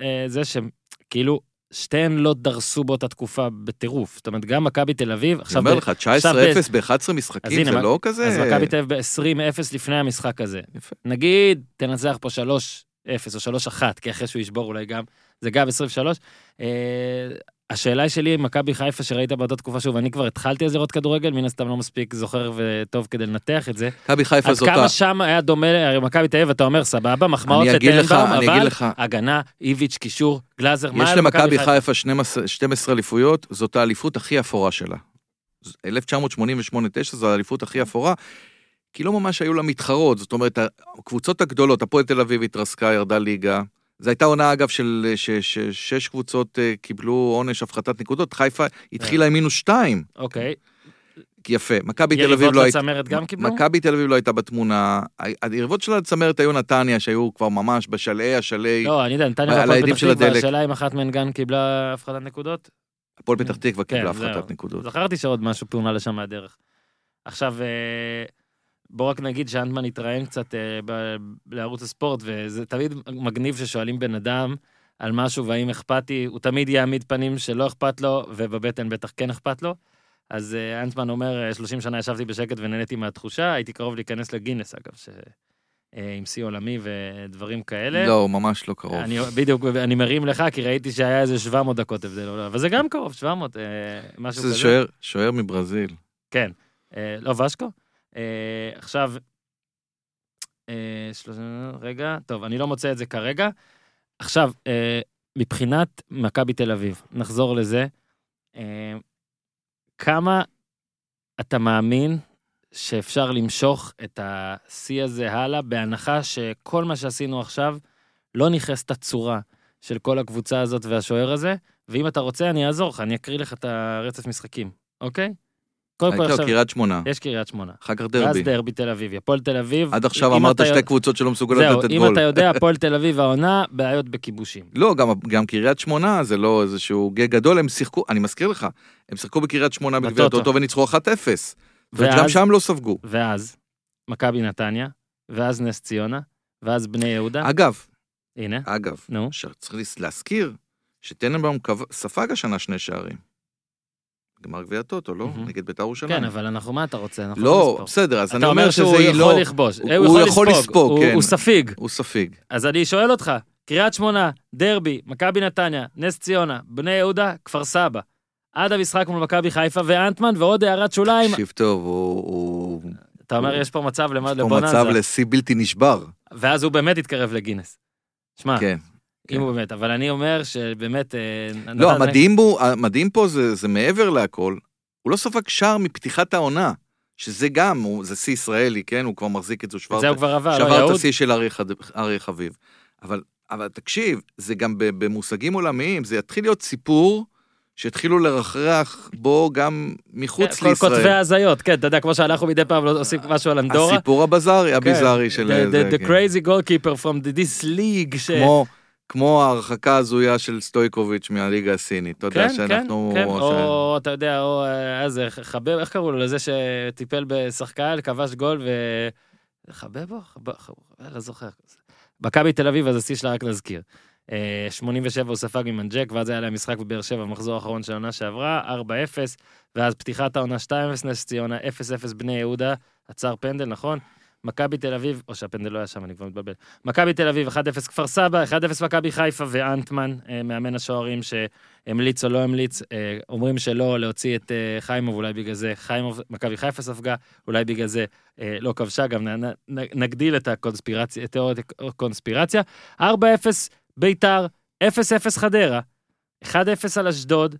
אה, זה שכאילו שתיהן לא דרסו באותה תקופה בטירוף. זאת אומרת, גם מכבי תל אביב, אני עכשיו... אומר ב- לך, עכשיו 19-0 ב- ב-11 אז משחקים, זה לא כזה... אז מכבי תל אביב ב-20-0 לפני המשחק הזה. יפה. נגיד, תנצח פה 3-0 או 3-1, כי אחרי שהוא ישבור אולי גם, זה גם 23. השאלה שלי, מכבי חיפה שראית באותה תקופה, שוב, אני כבר התחלתי אז לראות כדורגל, מן הסתם לא מספיק זוכר וטוב כדי לנתח את זה. מכבי חיפה זאת ה... כמה שם היה דומה, הרי מכבי תל אביב, אתה אומר, סבבה, מחמאות לטנבאום, אבל לך, הגנה, איביץ', קישור, גלאזר, מה יש היה למכבי חיפה 12 12 אליפויות, זאת האליפות הכי אפורה שלה. 1988-9 זו האליפות הכי אפורה, כי לא ממש היו לה מתחרות, זאת אומרת, הקבוצות הגדולות, הפועל תל אביב התרסקה, ירדה ליגה. זו הייתה עונה אגב של ש- ש- שש קבוצות אה, קיבלו עונש הפחתת נקודות, חיפה התחילה עם מינוס שתיים, אוקיי, יפה, מכבי תל יריבות אביב לא הייתה... לצמרת גם קיבלו? מכבי תל אביב לא הייתה בתמונה, היריבות שלה לצמרת היו נתניה, שהיו כבר ממש בשלהי השלהי, לא, אני יודע, נתניה על והפועל פתח של תקווה. השאלה אם אחת מהן גם קיבלה הפחתת נקודות? הפועל פתח תקווה קיבלה כן, זהו. הפחתת נקודות. זכרתי שעוד משהו פעונה לשם מהדרך. עכשיו, אה, בוא רק נגיד שאנטמן התראיין קצת אה, ב- לערוץ הספורט, וזה תמיד מגניב ששואלים בן אדם על משהו והאם אכפתי, הוא תמיד יעמיד פנים שלא אכפת לו, ובבטן בטח כן אכפת לו. אז אה, אנטמן אומר, "אה, 30 שנה ישבתי בשקט ונהניתי מהתחושה, הייתי קרוב להיכנס לגינס אגב, ש... אה, עם שיא עולמי ודברים כאלה. לא, ממש לא קרוב. אני בדיוק, אני מרים לך, כי ראיתי שהיה איזה 700 דקות הבדל, אבל זה גם קרוב, 700, אה, משהו כזה. זה שוער, שוער מברזיל. כן. אה, לא, ושקו? אה, עכשיו, אה, רגע, טוב, אני לא מוצא את זה כרגע. עכשיו, אה, מבחינת מכבי תל אביב, נחזור לזה. כמה אתה מאמין שאפשר למשוך את השיא הזה הלאה, בהנחה שכל מה שעשינו עכשיו לא נכנס את הצורה של כל הקבוצה הזאת והשוער הזה, ואם אתה רוצה, אני אעזור לך, אני אקריא לך את הרצף משחקים, אוקיי? קודם כל עכשיו, קריית שמונה, יש קריית שמונה. אחר כך ואז דרבי. דרבי תל אביב, הפועל תל אביב. עד עכשיו אם אמרת שתי קבוצות שלא מסוגלות זהו, לתת אם גול. אתה יודע, הפועל תל אביב העונה, בעיות בכיבושים. לא, גם, קריית שמונה זה לא איזשהו גג גדול, הם שיחקו, אני מזכיר לך, הם שיחקו בקריית שמונה בגביע. הטוטו וניצחו 1-0. וגם שם לא ספגו. ואז, מכבי נתניה, ואז נס ציונה, ואז בני יהודה. אגב, הנה, אגב, נו. צריך להזכיר שטננבאום ספג השנה שני שערים. גמר גביע הטוטו, לא? מהמם. נגד בית"ר ירושלים. כן, אבל אנחנו, מה אתה רוצה? אנחנו לא, נספור. בסדר, אז אני אתה אומר אומר שהוא שזה יכול לא... לכבוש. הוא- הוא יכול לספוג, הוא- כן. הוא ספיג. הוא ספיג. אז אני שואל אותך, קריית שמונה, דרבי, מכבי נתניה, נס ציונה, בני יהודה, כפר סבא. עד המשחק מול מכבי חיפה ואנטמן, ועוד הערת שוליים. תקשיב טוב, הוא... הוא- אתה אומר, יש פה מצב למה- יש פה לבוננזה. מצב לשיא בלתי נשבר. ואז הוא באמת יתקרב לגינס. שמע, כן. אם הוא באמת, אבל אני אומר שבאמת... אה, לא, המדהים בו, המדהים פה זה, זה מעבר להכל, הוא לא ספג שער מפתיחת העונה, שזה גם, הוא, זה שיא ישראלי, כן? הוא כבר מחזיק את זה, שבר, את זה הוא כבר עבר, לא שבר את יהוד? השיא של אריה אריה חביב. אבל, אבל תקשיב, זה גם במושגים עולמיים, זה יתחיל להיות סיפור שהתחילו לרחרח בו גם מחוץ כן, כל כותבי לישראל. ההזיות, כן, אתה יודע, כמו שאנחנו מדי פעם לא עושים משהו על אנדורה. הסיפור הבזארי, כן. הביזארי של The- the- The כן. crazy goalkeeper from the- this league. כמו, כמו ההרחקה ההזויה של סטויקוביץ' מהליגה הסינית. אתה יודע כן, כן, שאנחנו... כן, ש- או אתה יודע, או אה, איזה חבב, איך קראו לו לזה שטיפל בשחקן, כבש גול ו... חבב או חבב? חבב, לא זוכר. מכבי תל אביב, אז השיא שלה רק נזכיר. אה, 87 הוא ספג ממנג'ק, ואז היה להם משחק בבאר שבע, במחזור האחרון של העונה שעברה, 4-0, ואז פתיחת העונה 2-0 נס ציונה, 0-0 בני יהודה, עצר פנדל, נכון? מכבי תל אביב, או שהפנדל לא היה שם, אני כבר מתבלבל. מכבי תל אביב, 1-0 כפר סבא, 1-0 מכבי חיפה ואנטמן, אה, מאמן השוערים שהמליץ או לא המליץ, אה, אומרים שלא להוציא את אה, חיימוב, אולי בגלל זה חיימוב, מכבי חיפה ספגה, אולי בגלל זה לא כבשה, גם נ, נ, נגדיל את הקונספירציה, את תיאוריית הקונספירציה. 4-0 ביתר, 0-0 חדרה, 1-0 על אשדוד,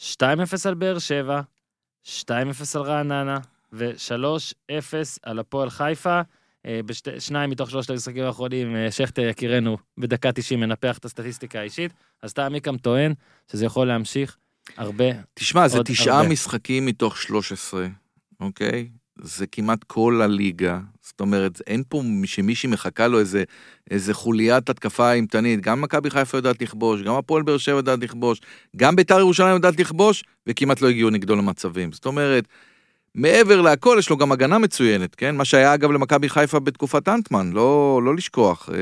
2-0 על באר שבע, 2-0 על רעננה, ו-3-0 על הפועל חיפה. אה, בשתי- שניים מתוך שלושת המשחקים האחרונים, אה, שכטר יקירנו בדקה 90 מנפח את הסטטיסטיקה האישית, אז אתה עמיקם טוען שזה יכול להמשיך הרבה. תשמע, זה תשעה הרבה. משחקים מתוך 13, אוקיי? זה כמעט כל הליגה. זאת אומרת, אין פה מי- שמישהי מחכה לו איזה, איזה חוליית התקפה אימתנית. גם מכבי חיפה יודעת לכבוש, גם הפועל באר שבע יודעת לכבוש, גם ביתר ירושלים יודעת לכבוש, וכמעט לא הגיעו נגדו למצבים. זאת אומרת, מעבר להכל, יש לו גם הגנה מצוינת, כן? מה שהיה אגב למכבי חיפה בתקופת אנטמן, לא, לא לשכוח. אה,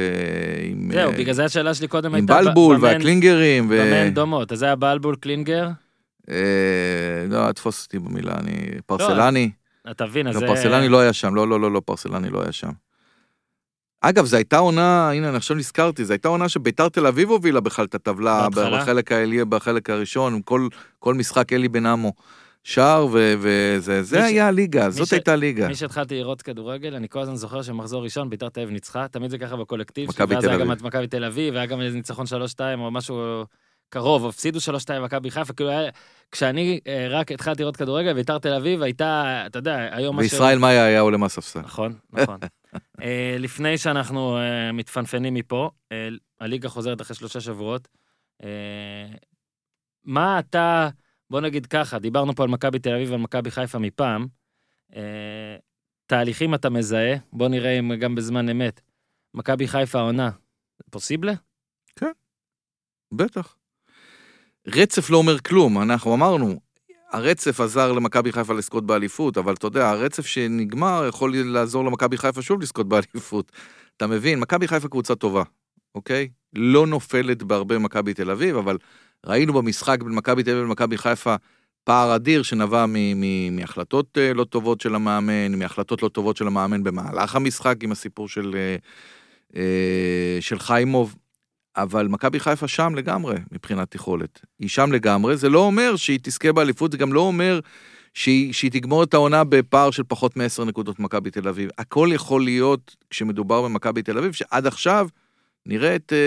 עם, זהו, אה, בגלל זה השאלה שלי קודם עם הייתה... ב- בלבול במן- והקלינגרים. ו... במן דומות, אז זה היה בלבול, קלינגר, אה, לא, תפוס אותי במילה, אני... פרסלני. אתה מבין, אז לא, זה... פרסלני לא היה שם, לא, לא, לא, לא, פרסלני לא היה שם. אגב, זו הייתה עונה, הנה, אני עכשיו נזכרתי, זו הייתה עונה שביתר תל אביב הובילה בכלל את הטבלה? בחלק, בחלק הראשון, עם כל, כל משחק אלי בן עמו. ו- וזה, זה ש- היה הליגה, זאת ש- הייתה ליגה. מי שהתחלתי לראות כדורגל, אני כל הזמן זוכר שמחזור ראשון ביתר תל אביב ניצחה, תמיד זה ככה בקולקטיב, מכבי ואז היה גם. את מכבי תל אביב, והיה גם איזה ניצחון 3-2 או משהו קרוב, הפסידו 3-2 למכבי חיפה, כאילו היה, כשאני אה, רק התחלתי לראות כדורגל, ביתר תל אביב הייתה, אתה יודע, היום... וישראל מאיה היה עולה מהספסל. נכון, נכון. אה, לפני שאנחנו אה, מתפנפנים מפה, הליגה חוזרת אחרי שלושה שבועות. מה אתה, בוא נגיד ככה, דיברנו פה על מכבי תל אביב ועל מכבי חיפה מפעם. אה, תהליכים אתה מזהה, בוא נראה אם גם בזמן אמת. מכבי חיפה עונה, פוסיבלה? בטח. רצף לא אומר כלום, אנחנו אמרנו, הרצף עזר למכבי חיפה לזכות באליפות, אבל אתה יודע, הרצף שנגמר יכול לעזור למכבי חיפה שוב לזכות באליפות. אתה מבין, מכבי חיפה קבוצה טובה, אוקיי? לא נופלת בהרבה מכבי תל אביב, אבל ראינו במשחק בין מכבי תל אביב למכבי חיפה פער אדיר שנבע מהחלטות אה, לא טובות של המאמן, מהחלטות לא טובות של המאמן במהלך המשחק עם הסיפור של, אה, אה, של חיימוב. אבל מכבי חיפה שם לגמרי מבחינת יכולת. היא שם לגמרי, זה לא אומר שהיא תזכה באליפות, זה גם לא אומר שהיא, שהיא תגמור את העונה בפער של פחות מ-10 נקודות מכבי תל אביב. הכל יכול להיות כשמדובר במכבי תל אביב, שעד עכשיו נראית אה,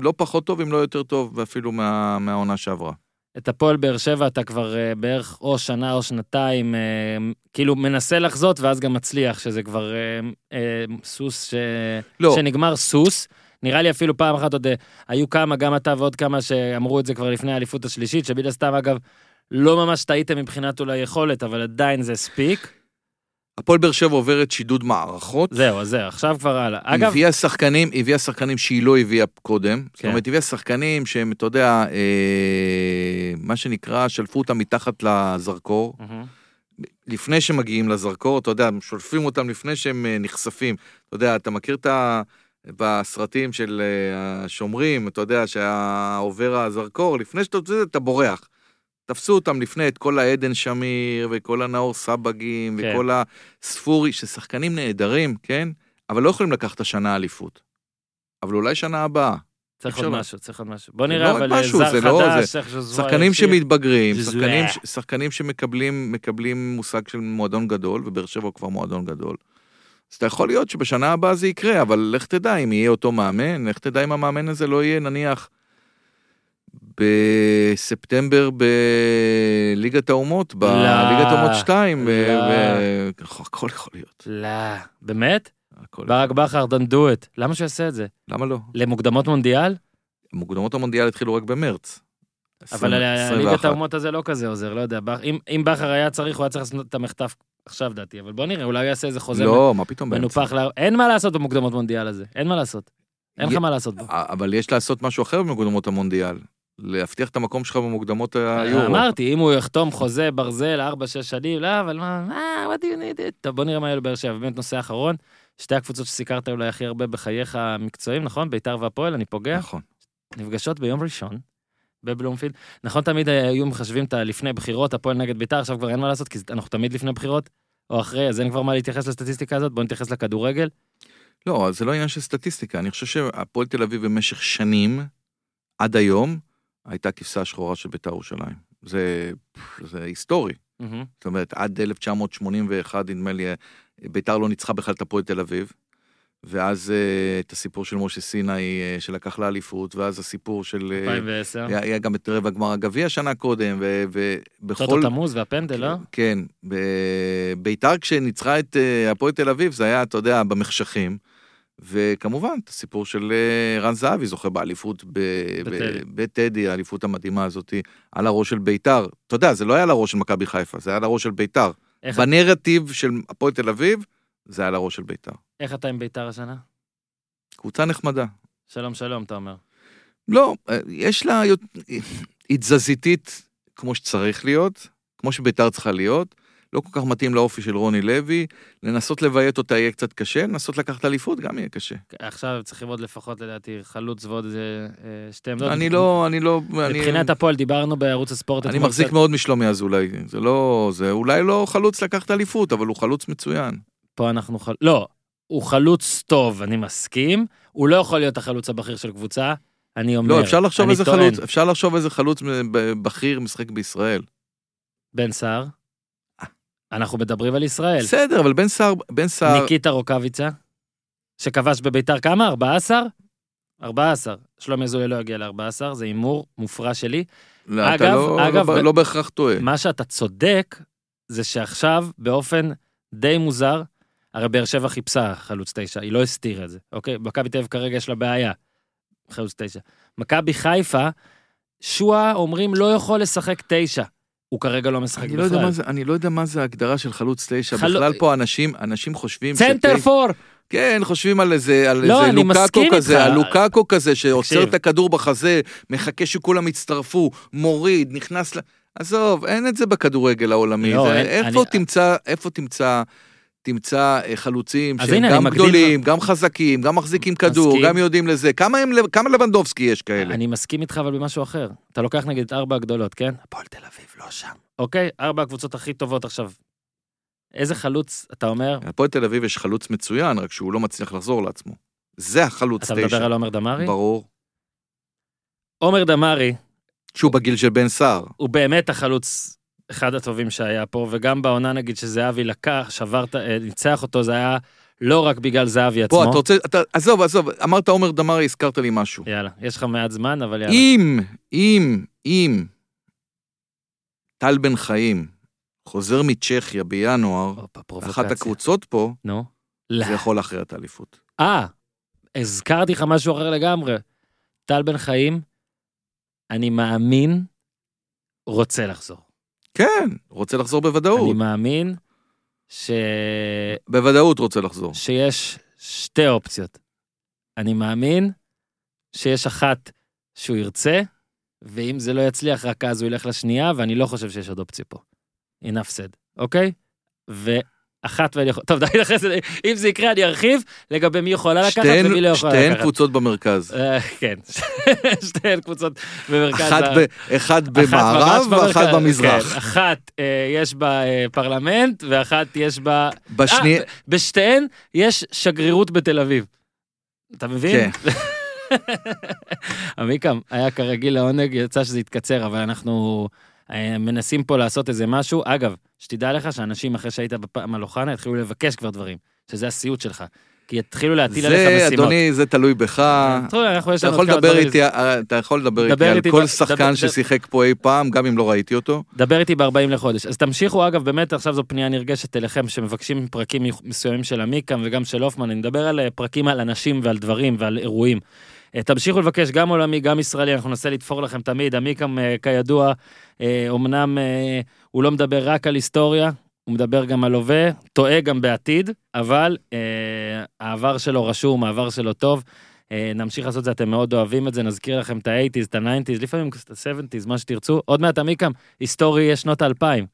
לא פחות טוב, אם לא יותר טוב, ואפילו מה, מהעונה שעברה. את הפועל באר שבע אתה כבר אה, בערך או שנה או שנתיים, אה, כאילו מנסה לחזות ואז גם מצליח, שזה כבר אה, אה, סוס ש... לא, שנגמר סוס. נראה לי אפילו פעם אחת עוד אה, היו כמה, גם אתה ועוד כמה שאמרו את זה כבר לפני האליפות השלישית, שמן הסתם אגב, לא ממש טעיתם מבחינת אולי יכולת, אבל עדיין זה הספיק. הפועל באר שבע עוברת שידוד מערכות. זהו, אז זהו, עכשיו כבר הלאה. אגב, הביאה שחקנים, הביאה שחקנים שהיא לא הביאה קודם. זאת כן. אומרת, היא הביאה שחקנים שהם, אתה יודע, אה, מה שנקרא, שלפו אותם מתחת לזרקור. מהמם. לפני שמגיעים לזרקור, אתה יודע, שולפים אותם לפני שהם אה, נחשפים. אתה יודע, אתה מכיר את ה... בסרטים של אה, השומרים, אתה יודע, שעובר הזרקור, לפני שאתה עושה את זה, אתה בורח. תפסו אותם לפני את כל העדן שמיר, וכל הנאור סבגים, כן. וכל הספורי, ששחקנים נהדרים, כן? אבל לא יכולים לקחת השנה אליפות. אבל אולי שנה הבאה. צריך עוד משהו, צריך עוד משהו. בוא נראה, לא אבל זר לא- חדש, איך שזוהי שחקנים. שמתבגרים. שחקנים, שמקבלים מקבלים מושג של מועדון גדול, ובאר שבע הוא כבר מועדון גדול. אז אתה יכול להיות שבשנה הבאה זה יקרה, אבל לך תדע אם יהיה אותו מאמן, לך תדע אם המאמן הזה לא יהיה נניח בספטמבר בליגת האומות, בליגת האומות 2, לא. הכל יכול להיות. לא, באמת? ברק. בכר, don't do it. למה שהוא יעשה את זה? למה לא? למוקדמות מונדיאל? מוקדמות המונדיאל התחילו רק במרץ. אבל 20, ליגת 21. האומות הזה לא כזה עוזר, לא יודע. אם- אם בכר היה צריך, הוא היה צריך לעשות את המחטף עכשיו, דעתי. אבל בוא נראה, אולי הוא יעשה איזה חוזה לא, מה פתאום באמצע? מנופח. לה- אין מה לעשות במוקדמות מונדיאל הזה, אין מה לעשות. אין לך מה לעשות בו. אבל יש לעשות משהו אחר במוקדמות המונדיאל. להבטיח את המקום שלך במוקדמות היורו. אמרתי, אם הוא יחתום חוזה ברזל 4-6 שנים, לא, אבל מה, מה, what do you need it? טוב, בוא נראה מה יהיה לבאר שבע. באמת נושא אחרון, שתי הקבוצות שסיקרת אולי הכי הרבה בחייך המקצועיים, נכון? ביתר והפועל, אני פוגע. נכון. נפגשות ביום ראשון בבלומפילד. נכון, תמיד היו מחשבים את הלפני בחירות, הפועל נגד ביתר, עכשיו כבר אין מה לעשות, כי אנחנו תמיד לפני בחירות, או אחרי, אז אין כבר מה להתייחס לסטטיסטיקה הזאת, בוא נתייחס לכדורגל. לא, זה לא עניין של סטטיסטיקה. אני חושב שהפועל תל אביב במשך שנים, עד היום, הייתה כבשה השחורה של בית"ר ירושלים. זה, זה היסטורי. מהמם. זאת אומרת, עד 1981, נדמה לי, בית"ר לא ניצחה בכלל את הפועל תל אביב. ואז אה, את הסיפור של משה סיני אה, שלקח לאליפות, ואז הסיפור של... אה, 2010. היה, היה גם את רבע גמר הגביע שנה קודם, ו- ובכל... טוטו תמוז והפנדל, לא? כן, ב- ביתר כשניצחה את אה, הפועל תל אביב, זה היה, אתה יודע, במחשכים. וכמובן, את הסיפור של אה, רן זהבי, זוכה באליפות בטדי. האליפות המדהימה הזאת, על הראש של ביתר. אתה יודע, זה לא היה על הראש של מכבי חיפה, זה היה על הראש של ביתר. איך- בנרטיב של הפועל תל אביב, זה היה על הראש של ביתר. איך אתה עם ביתר השנה? קבוצה נחמדה. שלום שלום, אתה אומר. לא, אה, יש לה... היא תזזיתית כמו שצריך להיות, כמו שביתר צריכה להיות. לא כל כך מתאים לאופי של רוני לוי, לנסות לביית אותה יהיה קצת קשה, לנסות לקחת אליפות גם יהיה קשה. עכשיו צריכים עוד לפחות לדעתי חלוץ ועוד איזה אה, שתי עמדות. אני לא, אני לא, מבחינת הפועל דיברנו בערוץ הספורט. אני מחזיק. מאוד משלומי אזולאי, זה לא, זה אולי לא חלוץ לקחת אליפות, אבל הוא חלוץ מצוין. פה אנחנו חל... לא, הוא חלוץ טוב, אני מסכים. הוא לא יכול להיות החלוץ הבכיר של קבוצה. אני אומר, לא, אפשר לחשוב איזה חלוץ, אפשר לחשוב איזה חלוץ בכיר משחק בישראל. בן סער. אנחנו מדברים על ישראל. בסדר, אבל בן סער, בן סער, ניקיטה רוקאביצה, שכבש בביתר כמה? 14? 14. שלומי אזולאי לא יגיע ל-14, זה הימור מופרע שלי. לא, אתה אגב, לא- אגב, לא- ב- לא בהכרח טועה. מה שאתה צודק, זה שעכשיו, באופן די מוזר, הרי באר שבע חיפשה חלוץ תשע, היא לא הסתירה את זה, אוקיי? מכבי תל אביב כרגע יש לה בעיה, חלוץ תשע. מכבי חיפה, שועה אומרים לא יכול לשחק תשע. הוא כרגע לא משחק אני לא, יודע בכלל. מה זה, אני לא יודע מה זה ההגדרה של חלוץ תשע, חלו- בכלל פה אנשים, אנשים חושבים סנטר שתשע- פור! כן, חושבים על איזה, על לא, איזה מסכים כזה, איתך. על לוקאקו כזה שעוצר. את הכדור בחזה, מחכה שכולם יצטרפו, מוריד, נכנס ל... עזוב, אין את זה בכדורגל העולמי. לא, זה, אין- איפה אני- תמצא, איפה תמצא, תמצא אה, חלוצים שהם הנה, גם גדולים, גם חזקים, גם מחזיקים כדור, מסכים. גם יודעים לזה. כמה, הם, כמה לבנדובסקי יש כאלה? אני מסכים איתך אבל במשהו אחר. אתה לוקח נגיד את ארבע הגדולות, כן? הפועל תל אביב לא שם. אוקיי? ארבע הקבוצות הכי טובות עכשיו. איזה חלוץ אתה אומר? הפועל תל אביב יש חלוץ מצוין, רק שהוא לא מצליח לחזור לעצמו. זה החלוץ אתה תשע. מדבר על עומר דמארי? ברור. עומר דמארי שהוא בגיל של בן סער. הוא באמת החלוץ אחד הטובים שהיה פה, וגם בעונה נגיד שזהבי לקח, שברת, אה, ניצח אותו, זה היה לא רק בגלל זהבי עצמו. בוא, אתה רוצה, אתה, עזוב, עזוב, אמרת עומר דמארי, הזכרת לי משהו. יאללה, יש לך מעט זמן, אבל יאללה. אם, אם, אם טל בן חיים חוזר מצ'כיה בינואר, הופה, אחת. הקבוצות פה, נו. לא. זה יכול להכריע את האליפות. אה, הזכרתי לך משהו אחר לגמרי. טל בן חיים, אני מאמין, רוצה לחזור. כן, רוצה לחזור בוודאות. אני מאמין ש... בוודאות רוצה לחזור. שיש שתי אופציות. אני מאמין שיש אחת שהוא ירצה, ואם זה לא יצליח, רק אז הוא ילך לשנייה, ואני לא חושב שיש עוד אופציה פה. enough said, אוקיי? ואחת ואני יכול... טוב, די אחרי זה, אם זה יקרה אני ארחיב לגבי מי יכולה לקחת שתיהן, ומי לא יכולה שתיהן לקחת. קבוצות במרכז. אה, כן, שתיהן קבוצות במרכז. אחת, ב, אחת במערב ואחת במרכז, במזרח. כן, אחת אה, יש בה אה, פרלמנט, ואחת יש בה... בשני... אה, בשתיהן יש שגרירות בתל אביב. אתה מבין? כן. עמיקם, היה כרגיל לעונג, יצא שזה יתקצר, אבל אנחנו מנסים פה לעשות איזה משהו. אגב, שתדע לך שאנשים אחרי שהיית בפעם על אוחנה התחילו לבקש כבר דברים, שזה הסיוט שלך. כי יתחילו להטיל עליך זה, משימות. אדוני, זה תלוי בך. יש אתה יכול לדבר. איתי, אתה יכול לדבר דבר איתי על כל שחקן ששיחק פה אי פעם, גם אם לא ראיתי אותו. דבר איתי ב-40 לחודש. אז תמשיכו, אגב, באמת עכשיו זו פנייה נרגשת אליכם, שמבקשים פרקים מסוימים של עמיקם וגם של הופמן, אני מדבר על אה, פרקים על אנשים ועל דברים ועל אירועים. אה, תמשיכו לבקש גם עולמי, גם ישראלי, אנחנו ננסה לתפור לכם תמיד. עמיקם, אה, כידוע, אומנם אה, הוא לא מדבר רק על היסטוריה, הוא מדבר גם על הווה, טועה גם בעתיד, אבל אה, העבר שלו רשום, העבר שלו טוב. אה, נמשיך לעשות את זה, אתם מאוד אוהבים את זה, נזכיר לכם את ה-80's, את ה-90's, לפעמים את ה-70's, מה שתרצו. עוד מעט עמיקם, היסטורי יש שנות האלפיים.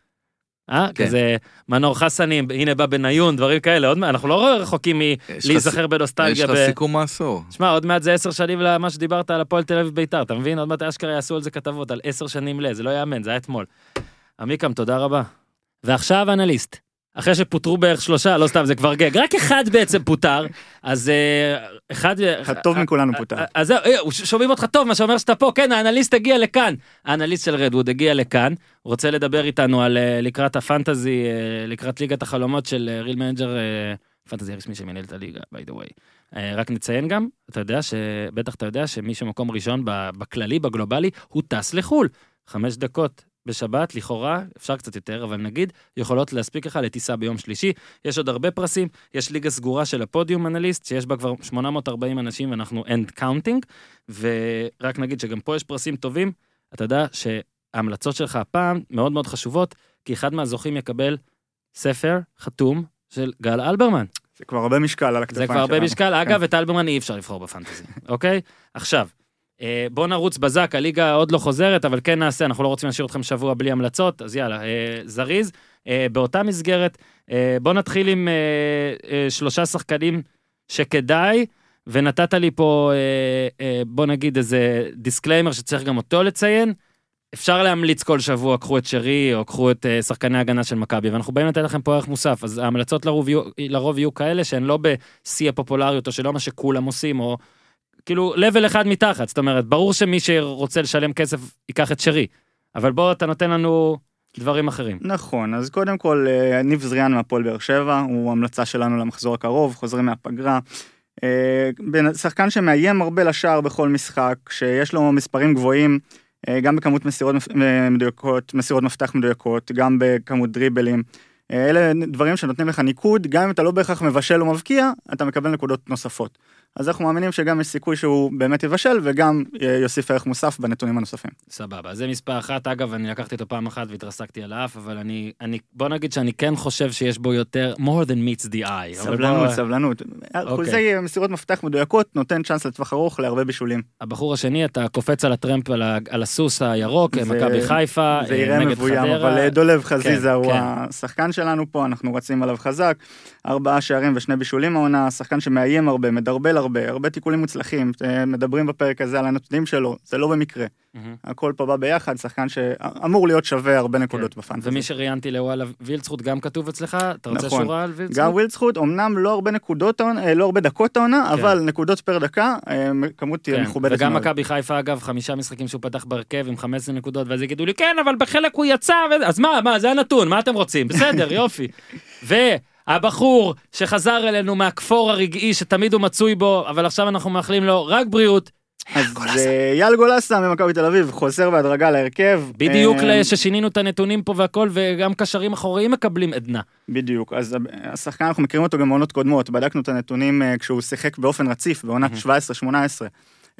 אה? כן. כזה מנור חסנים, הנה בא בניון, דברים כאלה, עוד מעט, אנחנו לא רחוקים יש מלהיזכר יש בנוסטלגיה. לך ב- סיכום מעשור. שמע, עוד מעט זה עשר שנים למה שדיברת על הפועל תל אביב ביתר, אתה מבין? עוד מעט אשכרה יעשו על זה כתבות, על עשר שנים ל, זה לא יאמן, זה היה אתמול. עמיקם, תודה רבה. ועכשיו אנליסט. אחרי שפוטרו בערך שלושה, לא סתם, זה כבר גג, רק אחד בעצם פוטר, אז אה, אחד... הטוב מכולנו פוטר. אז זהו, אה, שומעים אותך טוב, מה שאומר שאתה פה, כן, האנליסט הגיע לכאן. האנליסט של רדווד הגיע לכאן, רוצה לדבר איתנו על אה, לקראת הפנטזי, אה, לקראת ליגת החלומות של אה, ריל מנג'ר, אה, פנטזי הרשמי שמנהל את הליגה, by the way. אה, רק נציין גם, אתה יודע ש... בטח אתה יודע שמי שמקום ראשון בכללי, בגלובלי, הוא טס לחו"ל. חמש דקות בשבת, לכאורה, אפשר קצת יותר, אבל נגיד, יכולות להספיק לך לטיסה ביום שלישי. יש עוד הרבה פרסים, יש ליגה סגורה של הפודיום אנליסט, שיש בה כבר 840 אנשים ואנחנו end counting, ורק נגיד שגם פה יש פרסים טובים. אתה יודע שההמלצות שלך הפעם מאוד מאוד חשובות, כי אחד מהזוכים יקבל ספר חתום של גל אלברמן. זה כבר הרבה משקל על הכתפיים זה שלנו. כבר הרבה משקל, כן. אגב, את אלברמן אי אפשר לבחור בפנטזי, אוקיי? עכשיו, בואו נרוץ בזק, הליגה עוד לא חוזרת, אבל כן נעשה, אנחנו לא רוצים להשאיר אתכם שבוע בלי המלצות, אז יאללה, אה, זריז. אה, באותה מסגרת, אה, בואו נתחיל עם אה, אה, שלושה שחקנים שכדאי, ונתת לי פה, אה, אה, בוא נגיד איזה disclaimer שצריך גם אותו לציין. אפשר להמליץ כל שבוע, קחו את שרי או קחו את שחקני ההגנה של מכבי, ואנחנו באים לתת לכם פה ערך מוסף, אז ההמלצות לרוב יהיו, לרוב יהיו כאלה שהן לא בשיא הפופולריות, או שלא מה שכולם עושים, או כאילו לבל אחד מתחת, זאת אומרת, ברור שמי שרוצה לשלם כסף ייקח את שרי, אבל בוא, אתה נותן לנו דברים אחרים. נכון, אז קודם כל, אה, ניב זריאן מהפועל באר שבע, הוא המלצה שלנו למחזור הקרוב, חוזרים מהפגרה. אה, שחקן שמאיים הרבה לשער בכל משחק, שיש לו מספרים גבוהים, אה, גם בכמות מסירות מדויקות, מסירות מפתח מדויקות, גם בכמות דריבלים. אלה דברים שנותנים לך ניקוד, גם אם אתה לא בהכרח מבשל או מבקיע, אתה מקבל נקודות נוספות. אז אנחנו מאמינים שגם יש סיכוי שהוא באמת יבשל, וגם אה, יוסיף ערך מוסף בנתונים הנוספים. סבבה, זה מספר אחת, אגב, אני לקחתי אותו פעם אחת והתרסקתי על האף, אבל אני, אני, בוא נגיד שאני כן חושב שיש בו יותר, more than meets the eye. סבלנות, בוא- סבלנות. אחוזי מסירות מפתח מדויקות נותן צ'אנס לטווח ארוך להרבה בישולים. הבחור השני, אתה קופץ על הטרמפ, על, על הסוס הירוק, זה- מכבי חיפה, זה אה, יראה נגד מבוים, חדרה. אבל אה, דולב חזיזה כן, הוא כן. השחקן שלנו פה, אנחנו רצים עליו חזק. ארבעה שערים ושני בישולים העונה, שחקן שמאיים הרבה, מדרבל הרבה, הרבה תיקולים מוצלחים. אה, מדברים בפרק הזה על הנתונים שלו, זה לא במקרה. מהמם. הכל פה בא ביחד, שחקן שאמור להיות שווה הרבה נקודות בפאנטזי. ומי שראיינתי לוואלה וילצחוט גם כתוב אצלך, אתה רוצה נכון. שורה על וילצחוט? גם ווילדסחוט, אמנם לא הרבה נקודות, אה, לא הרבה דקות העונה, כן. אבל נקודות פר דקה, אה, כמות כן, מכובדת וגם מאוד. מכבי חיפה אגב חמישה משחקים שהוא פתח בהרכב עם 15 נקודות ואז יגידו לי כן אבל בחלק הוא יצא ו... אז מה מה זה הנתון מה אתם רוצים בסדר יופי. והבחור שחזר אלינו מהכפור הרגעי שתמיד הוא מצוי בו אבל עכשיו אנחנו מאחלים לו רק בריאות אז אייל גולסה ממכבי תל אביב חוזר בהדרגה להרכב. בדיוק אה, ששינינו את הנתונים פה והכל וגם קשרים אחוריים מקבלים עדנה. בדיוק, אז השחקן אנחנו מכירים אותו גם מעונות קודמות, בדקנו את הנתונים אה, כשהוא שיחק באופן רציף בעונת 17-18.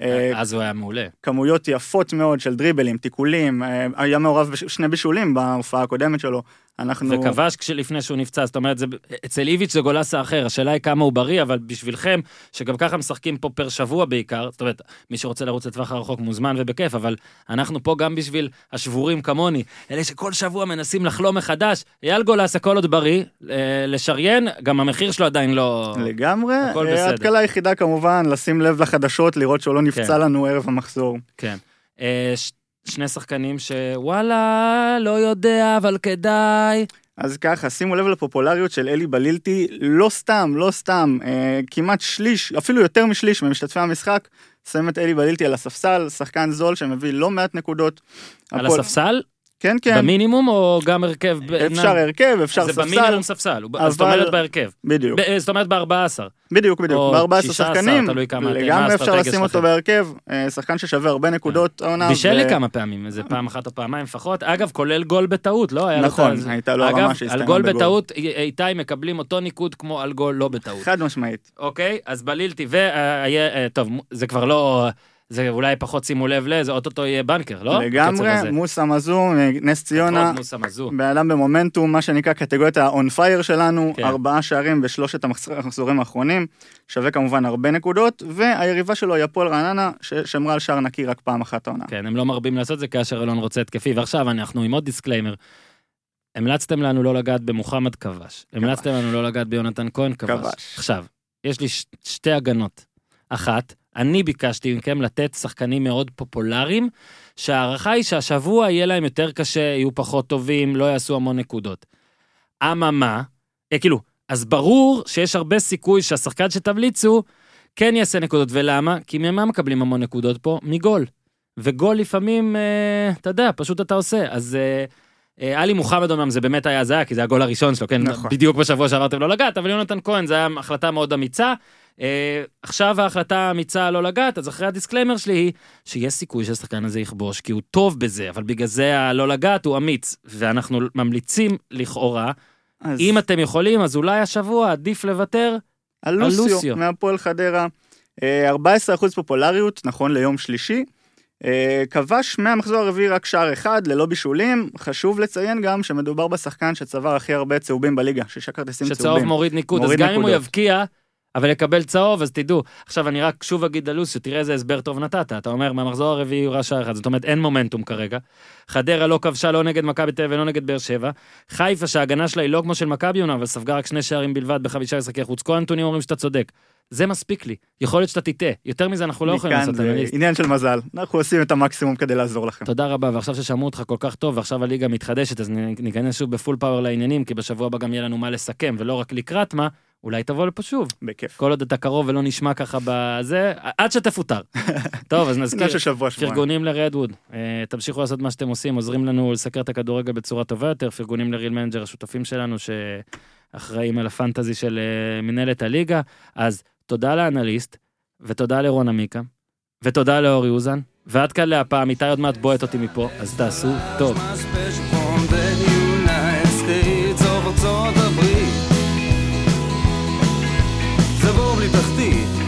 אה, אז הוא היה מעולה. כמויות יפות מאוד של דריבלים, תיקולים, היה מעורב בשני בישולים בהופעה הקודמת שלו. אנחנו... וכבש כשלפני שהוא נפצע, זאת אומרת, זה, אצל איביץ' זה גולסה אחר, השאלה היא כמה הוא בריא, אבל בשבילכם, שגם ככה משחקים פה פר שבוע בעיקר, זאת אומרת, מי שרוצה לרוץ לטווח הרחוק מוזמן ובכיף, אבל אנחנו פה גם בשביל השבורים כמוני, אלה שכל שבוע מנסים לחלום מחדש, אייל גולסה כל עוד בריא, אה, לשריין, גם המחיר שלו עדיין לא... לגמרי, הכל אה, בסדר. התקלה היחידה כמובן, לשים לב לחדשות, לראות שהוא לא נפצע כן. לנו ערב המחזור. כן. שני שחקנים שוואלה, לא יודע, אבל כדאי. אז ככה, שימו לב לפופולריות של אלי בלילטי, לא סתם, לא סתם, אה, כמעט שליש, אפילו יותר משליש ממשתתפי המשחק, שמים את אלי בלילטי על הספסל, שחקן זול שמביא לא מעט נקודות. על הפועל- הספסל? כן, כן, במינימום או גם הרכב? אפשר הרכב, אפשר זה ספסל, במינימום ספסל, אז זאת אבל- אומרת בהרכב. בדיוק, ב- זאת אומרת ב-14. בדיוק, בדיוק, או ב-14 16, שחקנים, תלוי כמה אתם- לגמרי אפשר לשים אותו. בהרכב, אה, שחקן ששווה הרבה נקודות העונה. בישל ו- לי כמה פעמים, איזה פעם אחת או פעמיים לפחות. אגב, כולל גול בטעות, לא? נכון, הייתה לו הרמה אגב, על שהסתיימה גול בגול. בטעות, אי- איתי מקבלים אותו ניקוד כמו על גול לא בטעות. חד משמעית. אוקיי? אז בלילתי, וטוב, זה כבר לא... זה אולי פחות שימו לב לזה, אוטוטו יהיה בנקר, לא? לגמרי. מוסא מזו, נס ציונה, עוד מוסא מזו. בן אדם במומנטום, מה שנקרא קטגוריית ה-on fire שלנו, כן. ארבעה שערים בשלושת המחז- המחזורים האחרונים, שווה כמובן הרבה נקודות, והיריבה שלו היא הפועל רעננה, ששמרה על שער נקי רק פעם אחת העונה. כן, הם לא מרבים לעשות זה כאשר אלון רוצה התקפי, ועכשיו אנחנו עם עוד disclaimer. המלצתם לנו לא לגעת במוחמד כבש. המלצתם לנו לא לגעת ביונתן כהן כבש. כבש. עכשיו, יש לי ש- שתי הגנות. אחת, אני ביקשתי מכם לתת שחקנים מאוד פופולריים, שההערכה היא שהשבוע יהיה להם יותר קשה, יהיו פחות טובים, לא יעשו המון נקודות. אממה, אה, כאילו, אז ברור שיש הרבה סיכוי שהשחקן שתמליצו כן יעשה נקודות, ולמה? כי ממה מקבלים המון נקודות פה? מגול. וגול לפעמים, אה, אתה יודע, פשוט אתה עושה. אז אה, אה, עלי מוחמד אמנם זה באמת היה הזיה, כי זה הגול הראשון שלו, כן? נכון. בדיוק בשבוע שעברתם לא לגעת, אבל יונתן כהן זה היה החלטה מאוד אמיצה. אה, עכשיו ההחלטה האמיצה לא לגעת, אז אחרי ה disclaimer שלי היא שיש סיכוי שהשחקן הזה יכבוש, כי הוא טוב בזה, אבל בגלל זה הלא לגעת הוא אמיץ, ואנחנו ממליצים לכאורה, אז אם אתם יכולים, אז אולי השבוע עדיף לוותר. על על לוסיו, לוסיו. מהפועל חדרה, אה, 14% פופולריות, נכון ליום שלישי. אה, כבש מהמחזור הרביעי רק שער אחד, ללא בישולים. חשוב לציין גם שמדובר בשחקן שצבר הכי הרבה צהובים בליגה, שישה כרטיסים צהובים. שצהוב מוריד ניקוד, אז מוריד גם אם הוא נקודות. יבקיע, אבל יקבל צהוב, אז תדעו. עכשיו, אני רק שוב אגיד ללו"ז, שתראה איזה הסבר טוב נתת. אתה אומר, מהמחזור הרביעי הוא רע שער אחד, זאת אומרת, אין מומנטום כרגע. חדרה לא כבשה לא נגד מכבי תל אביב ולא נגד באר שבע. חיפה, שההגנה שלה היא לא כמו של מכבי עונה, אבל ספגה רק שני שערים בלבד בחמישה משחקי חוץ. כל הנתונים אומרים שאתה צודק. זה מספיק לי. יכול להיות שאתה תטעה. יותר מזה אנחנו לא יכולים לעשות זה אנליסט. עניין של מזל, אנחנו עושים את המקסימום כדי לעזור לכם. תודה רבה, ועכשיו ששמעו אותך כל כך טוב, ועכשיו הליגה מתחדשת, אז ניכנס שוב בפול פאוור לעניינים, כי בשבוע הבא גם יהיה לנו מה לסכם, ולא רק לקראת מה, אולי תבוא לפה שוב. בכיף. כל עוד אתה קרוב ולא נשמע ככה בזה, עד שתפוטר. טוב, אז נזכיר, של שבוע שבועיים. פרגונים לרדווד. אה, תמשיכו לעשות מה שאתם עושים, עוזרים לנו לסקר את הכדורגל בצורה טובה יותר, פרגונים לריל מנג'ר, השותפים שלנו שאחראים על הפנטזי של אה, מנהלת הליגה. אז תודה לאנליסט, ותודה לרון עמיקם, ותודה לאורי אוזן, ועד כאן להפעם, איתי עוד מעט בועט אותי מפה, אז תעשו טוב. תחתית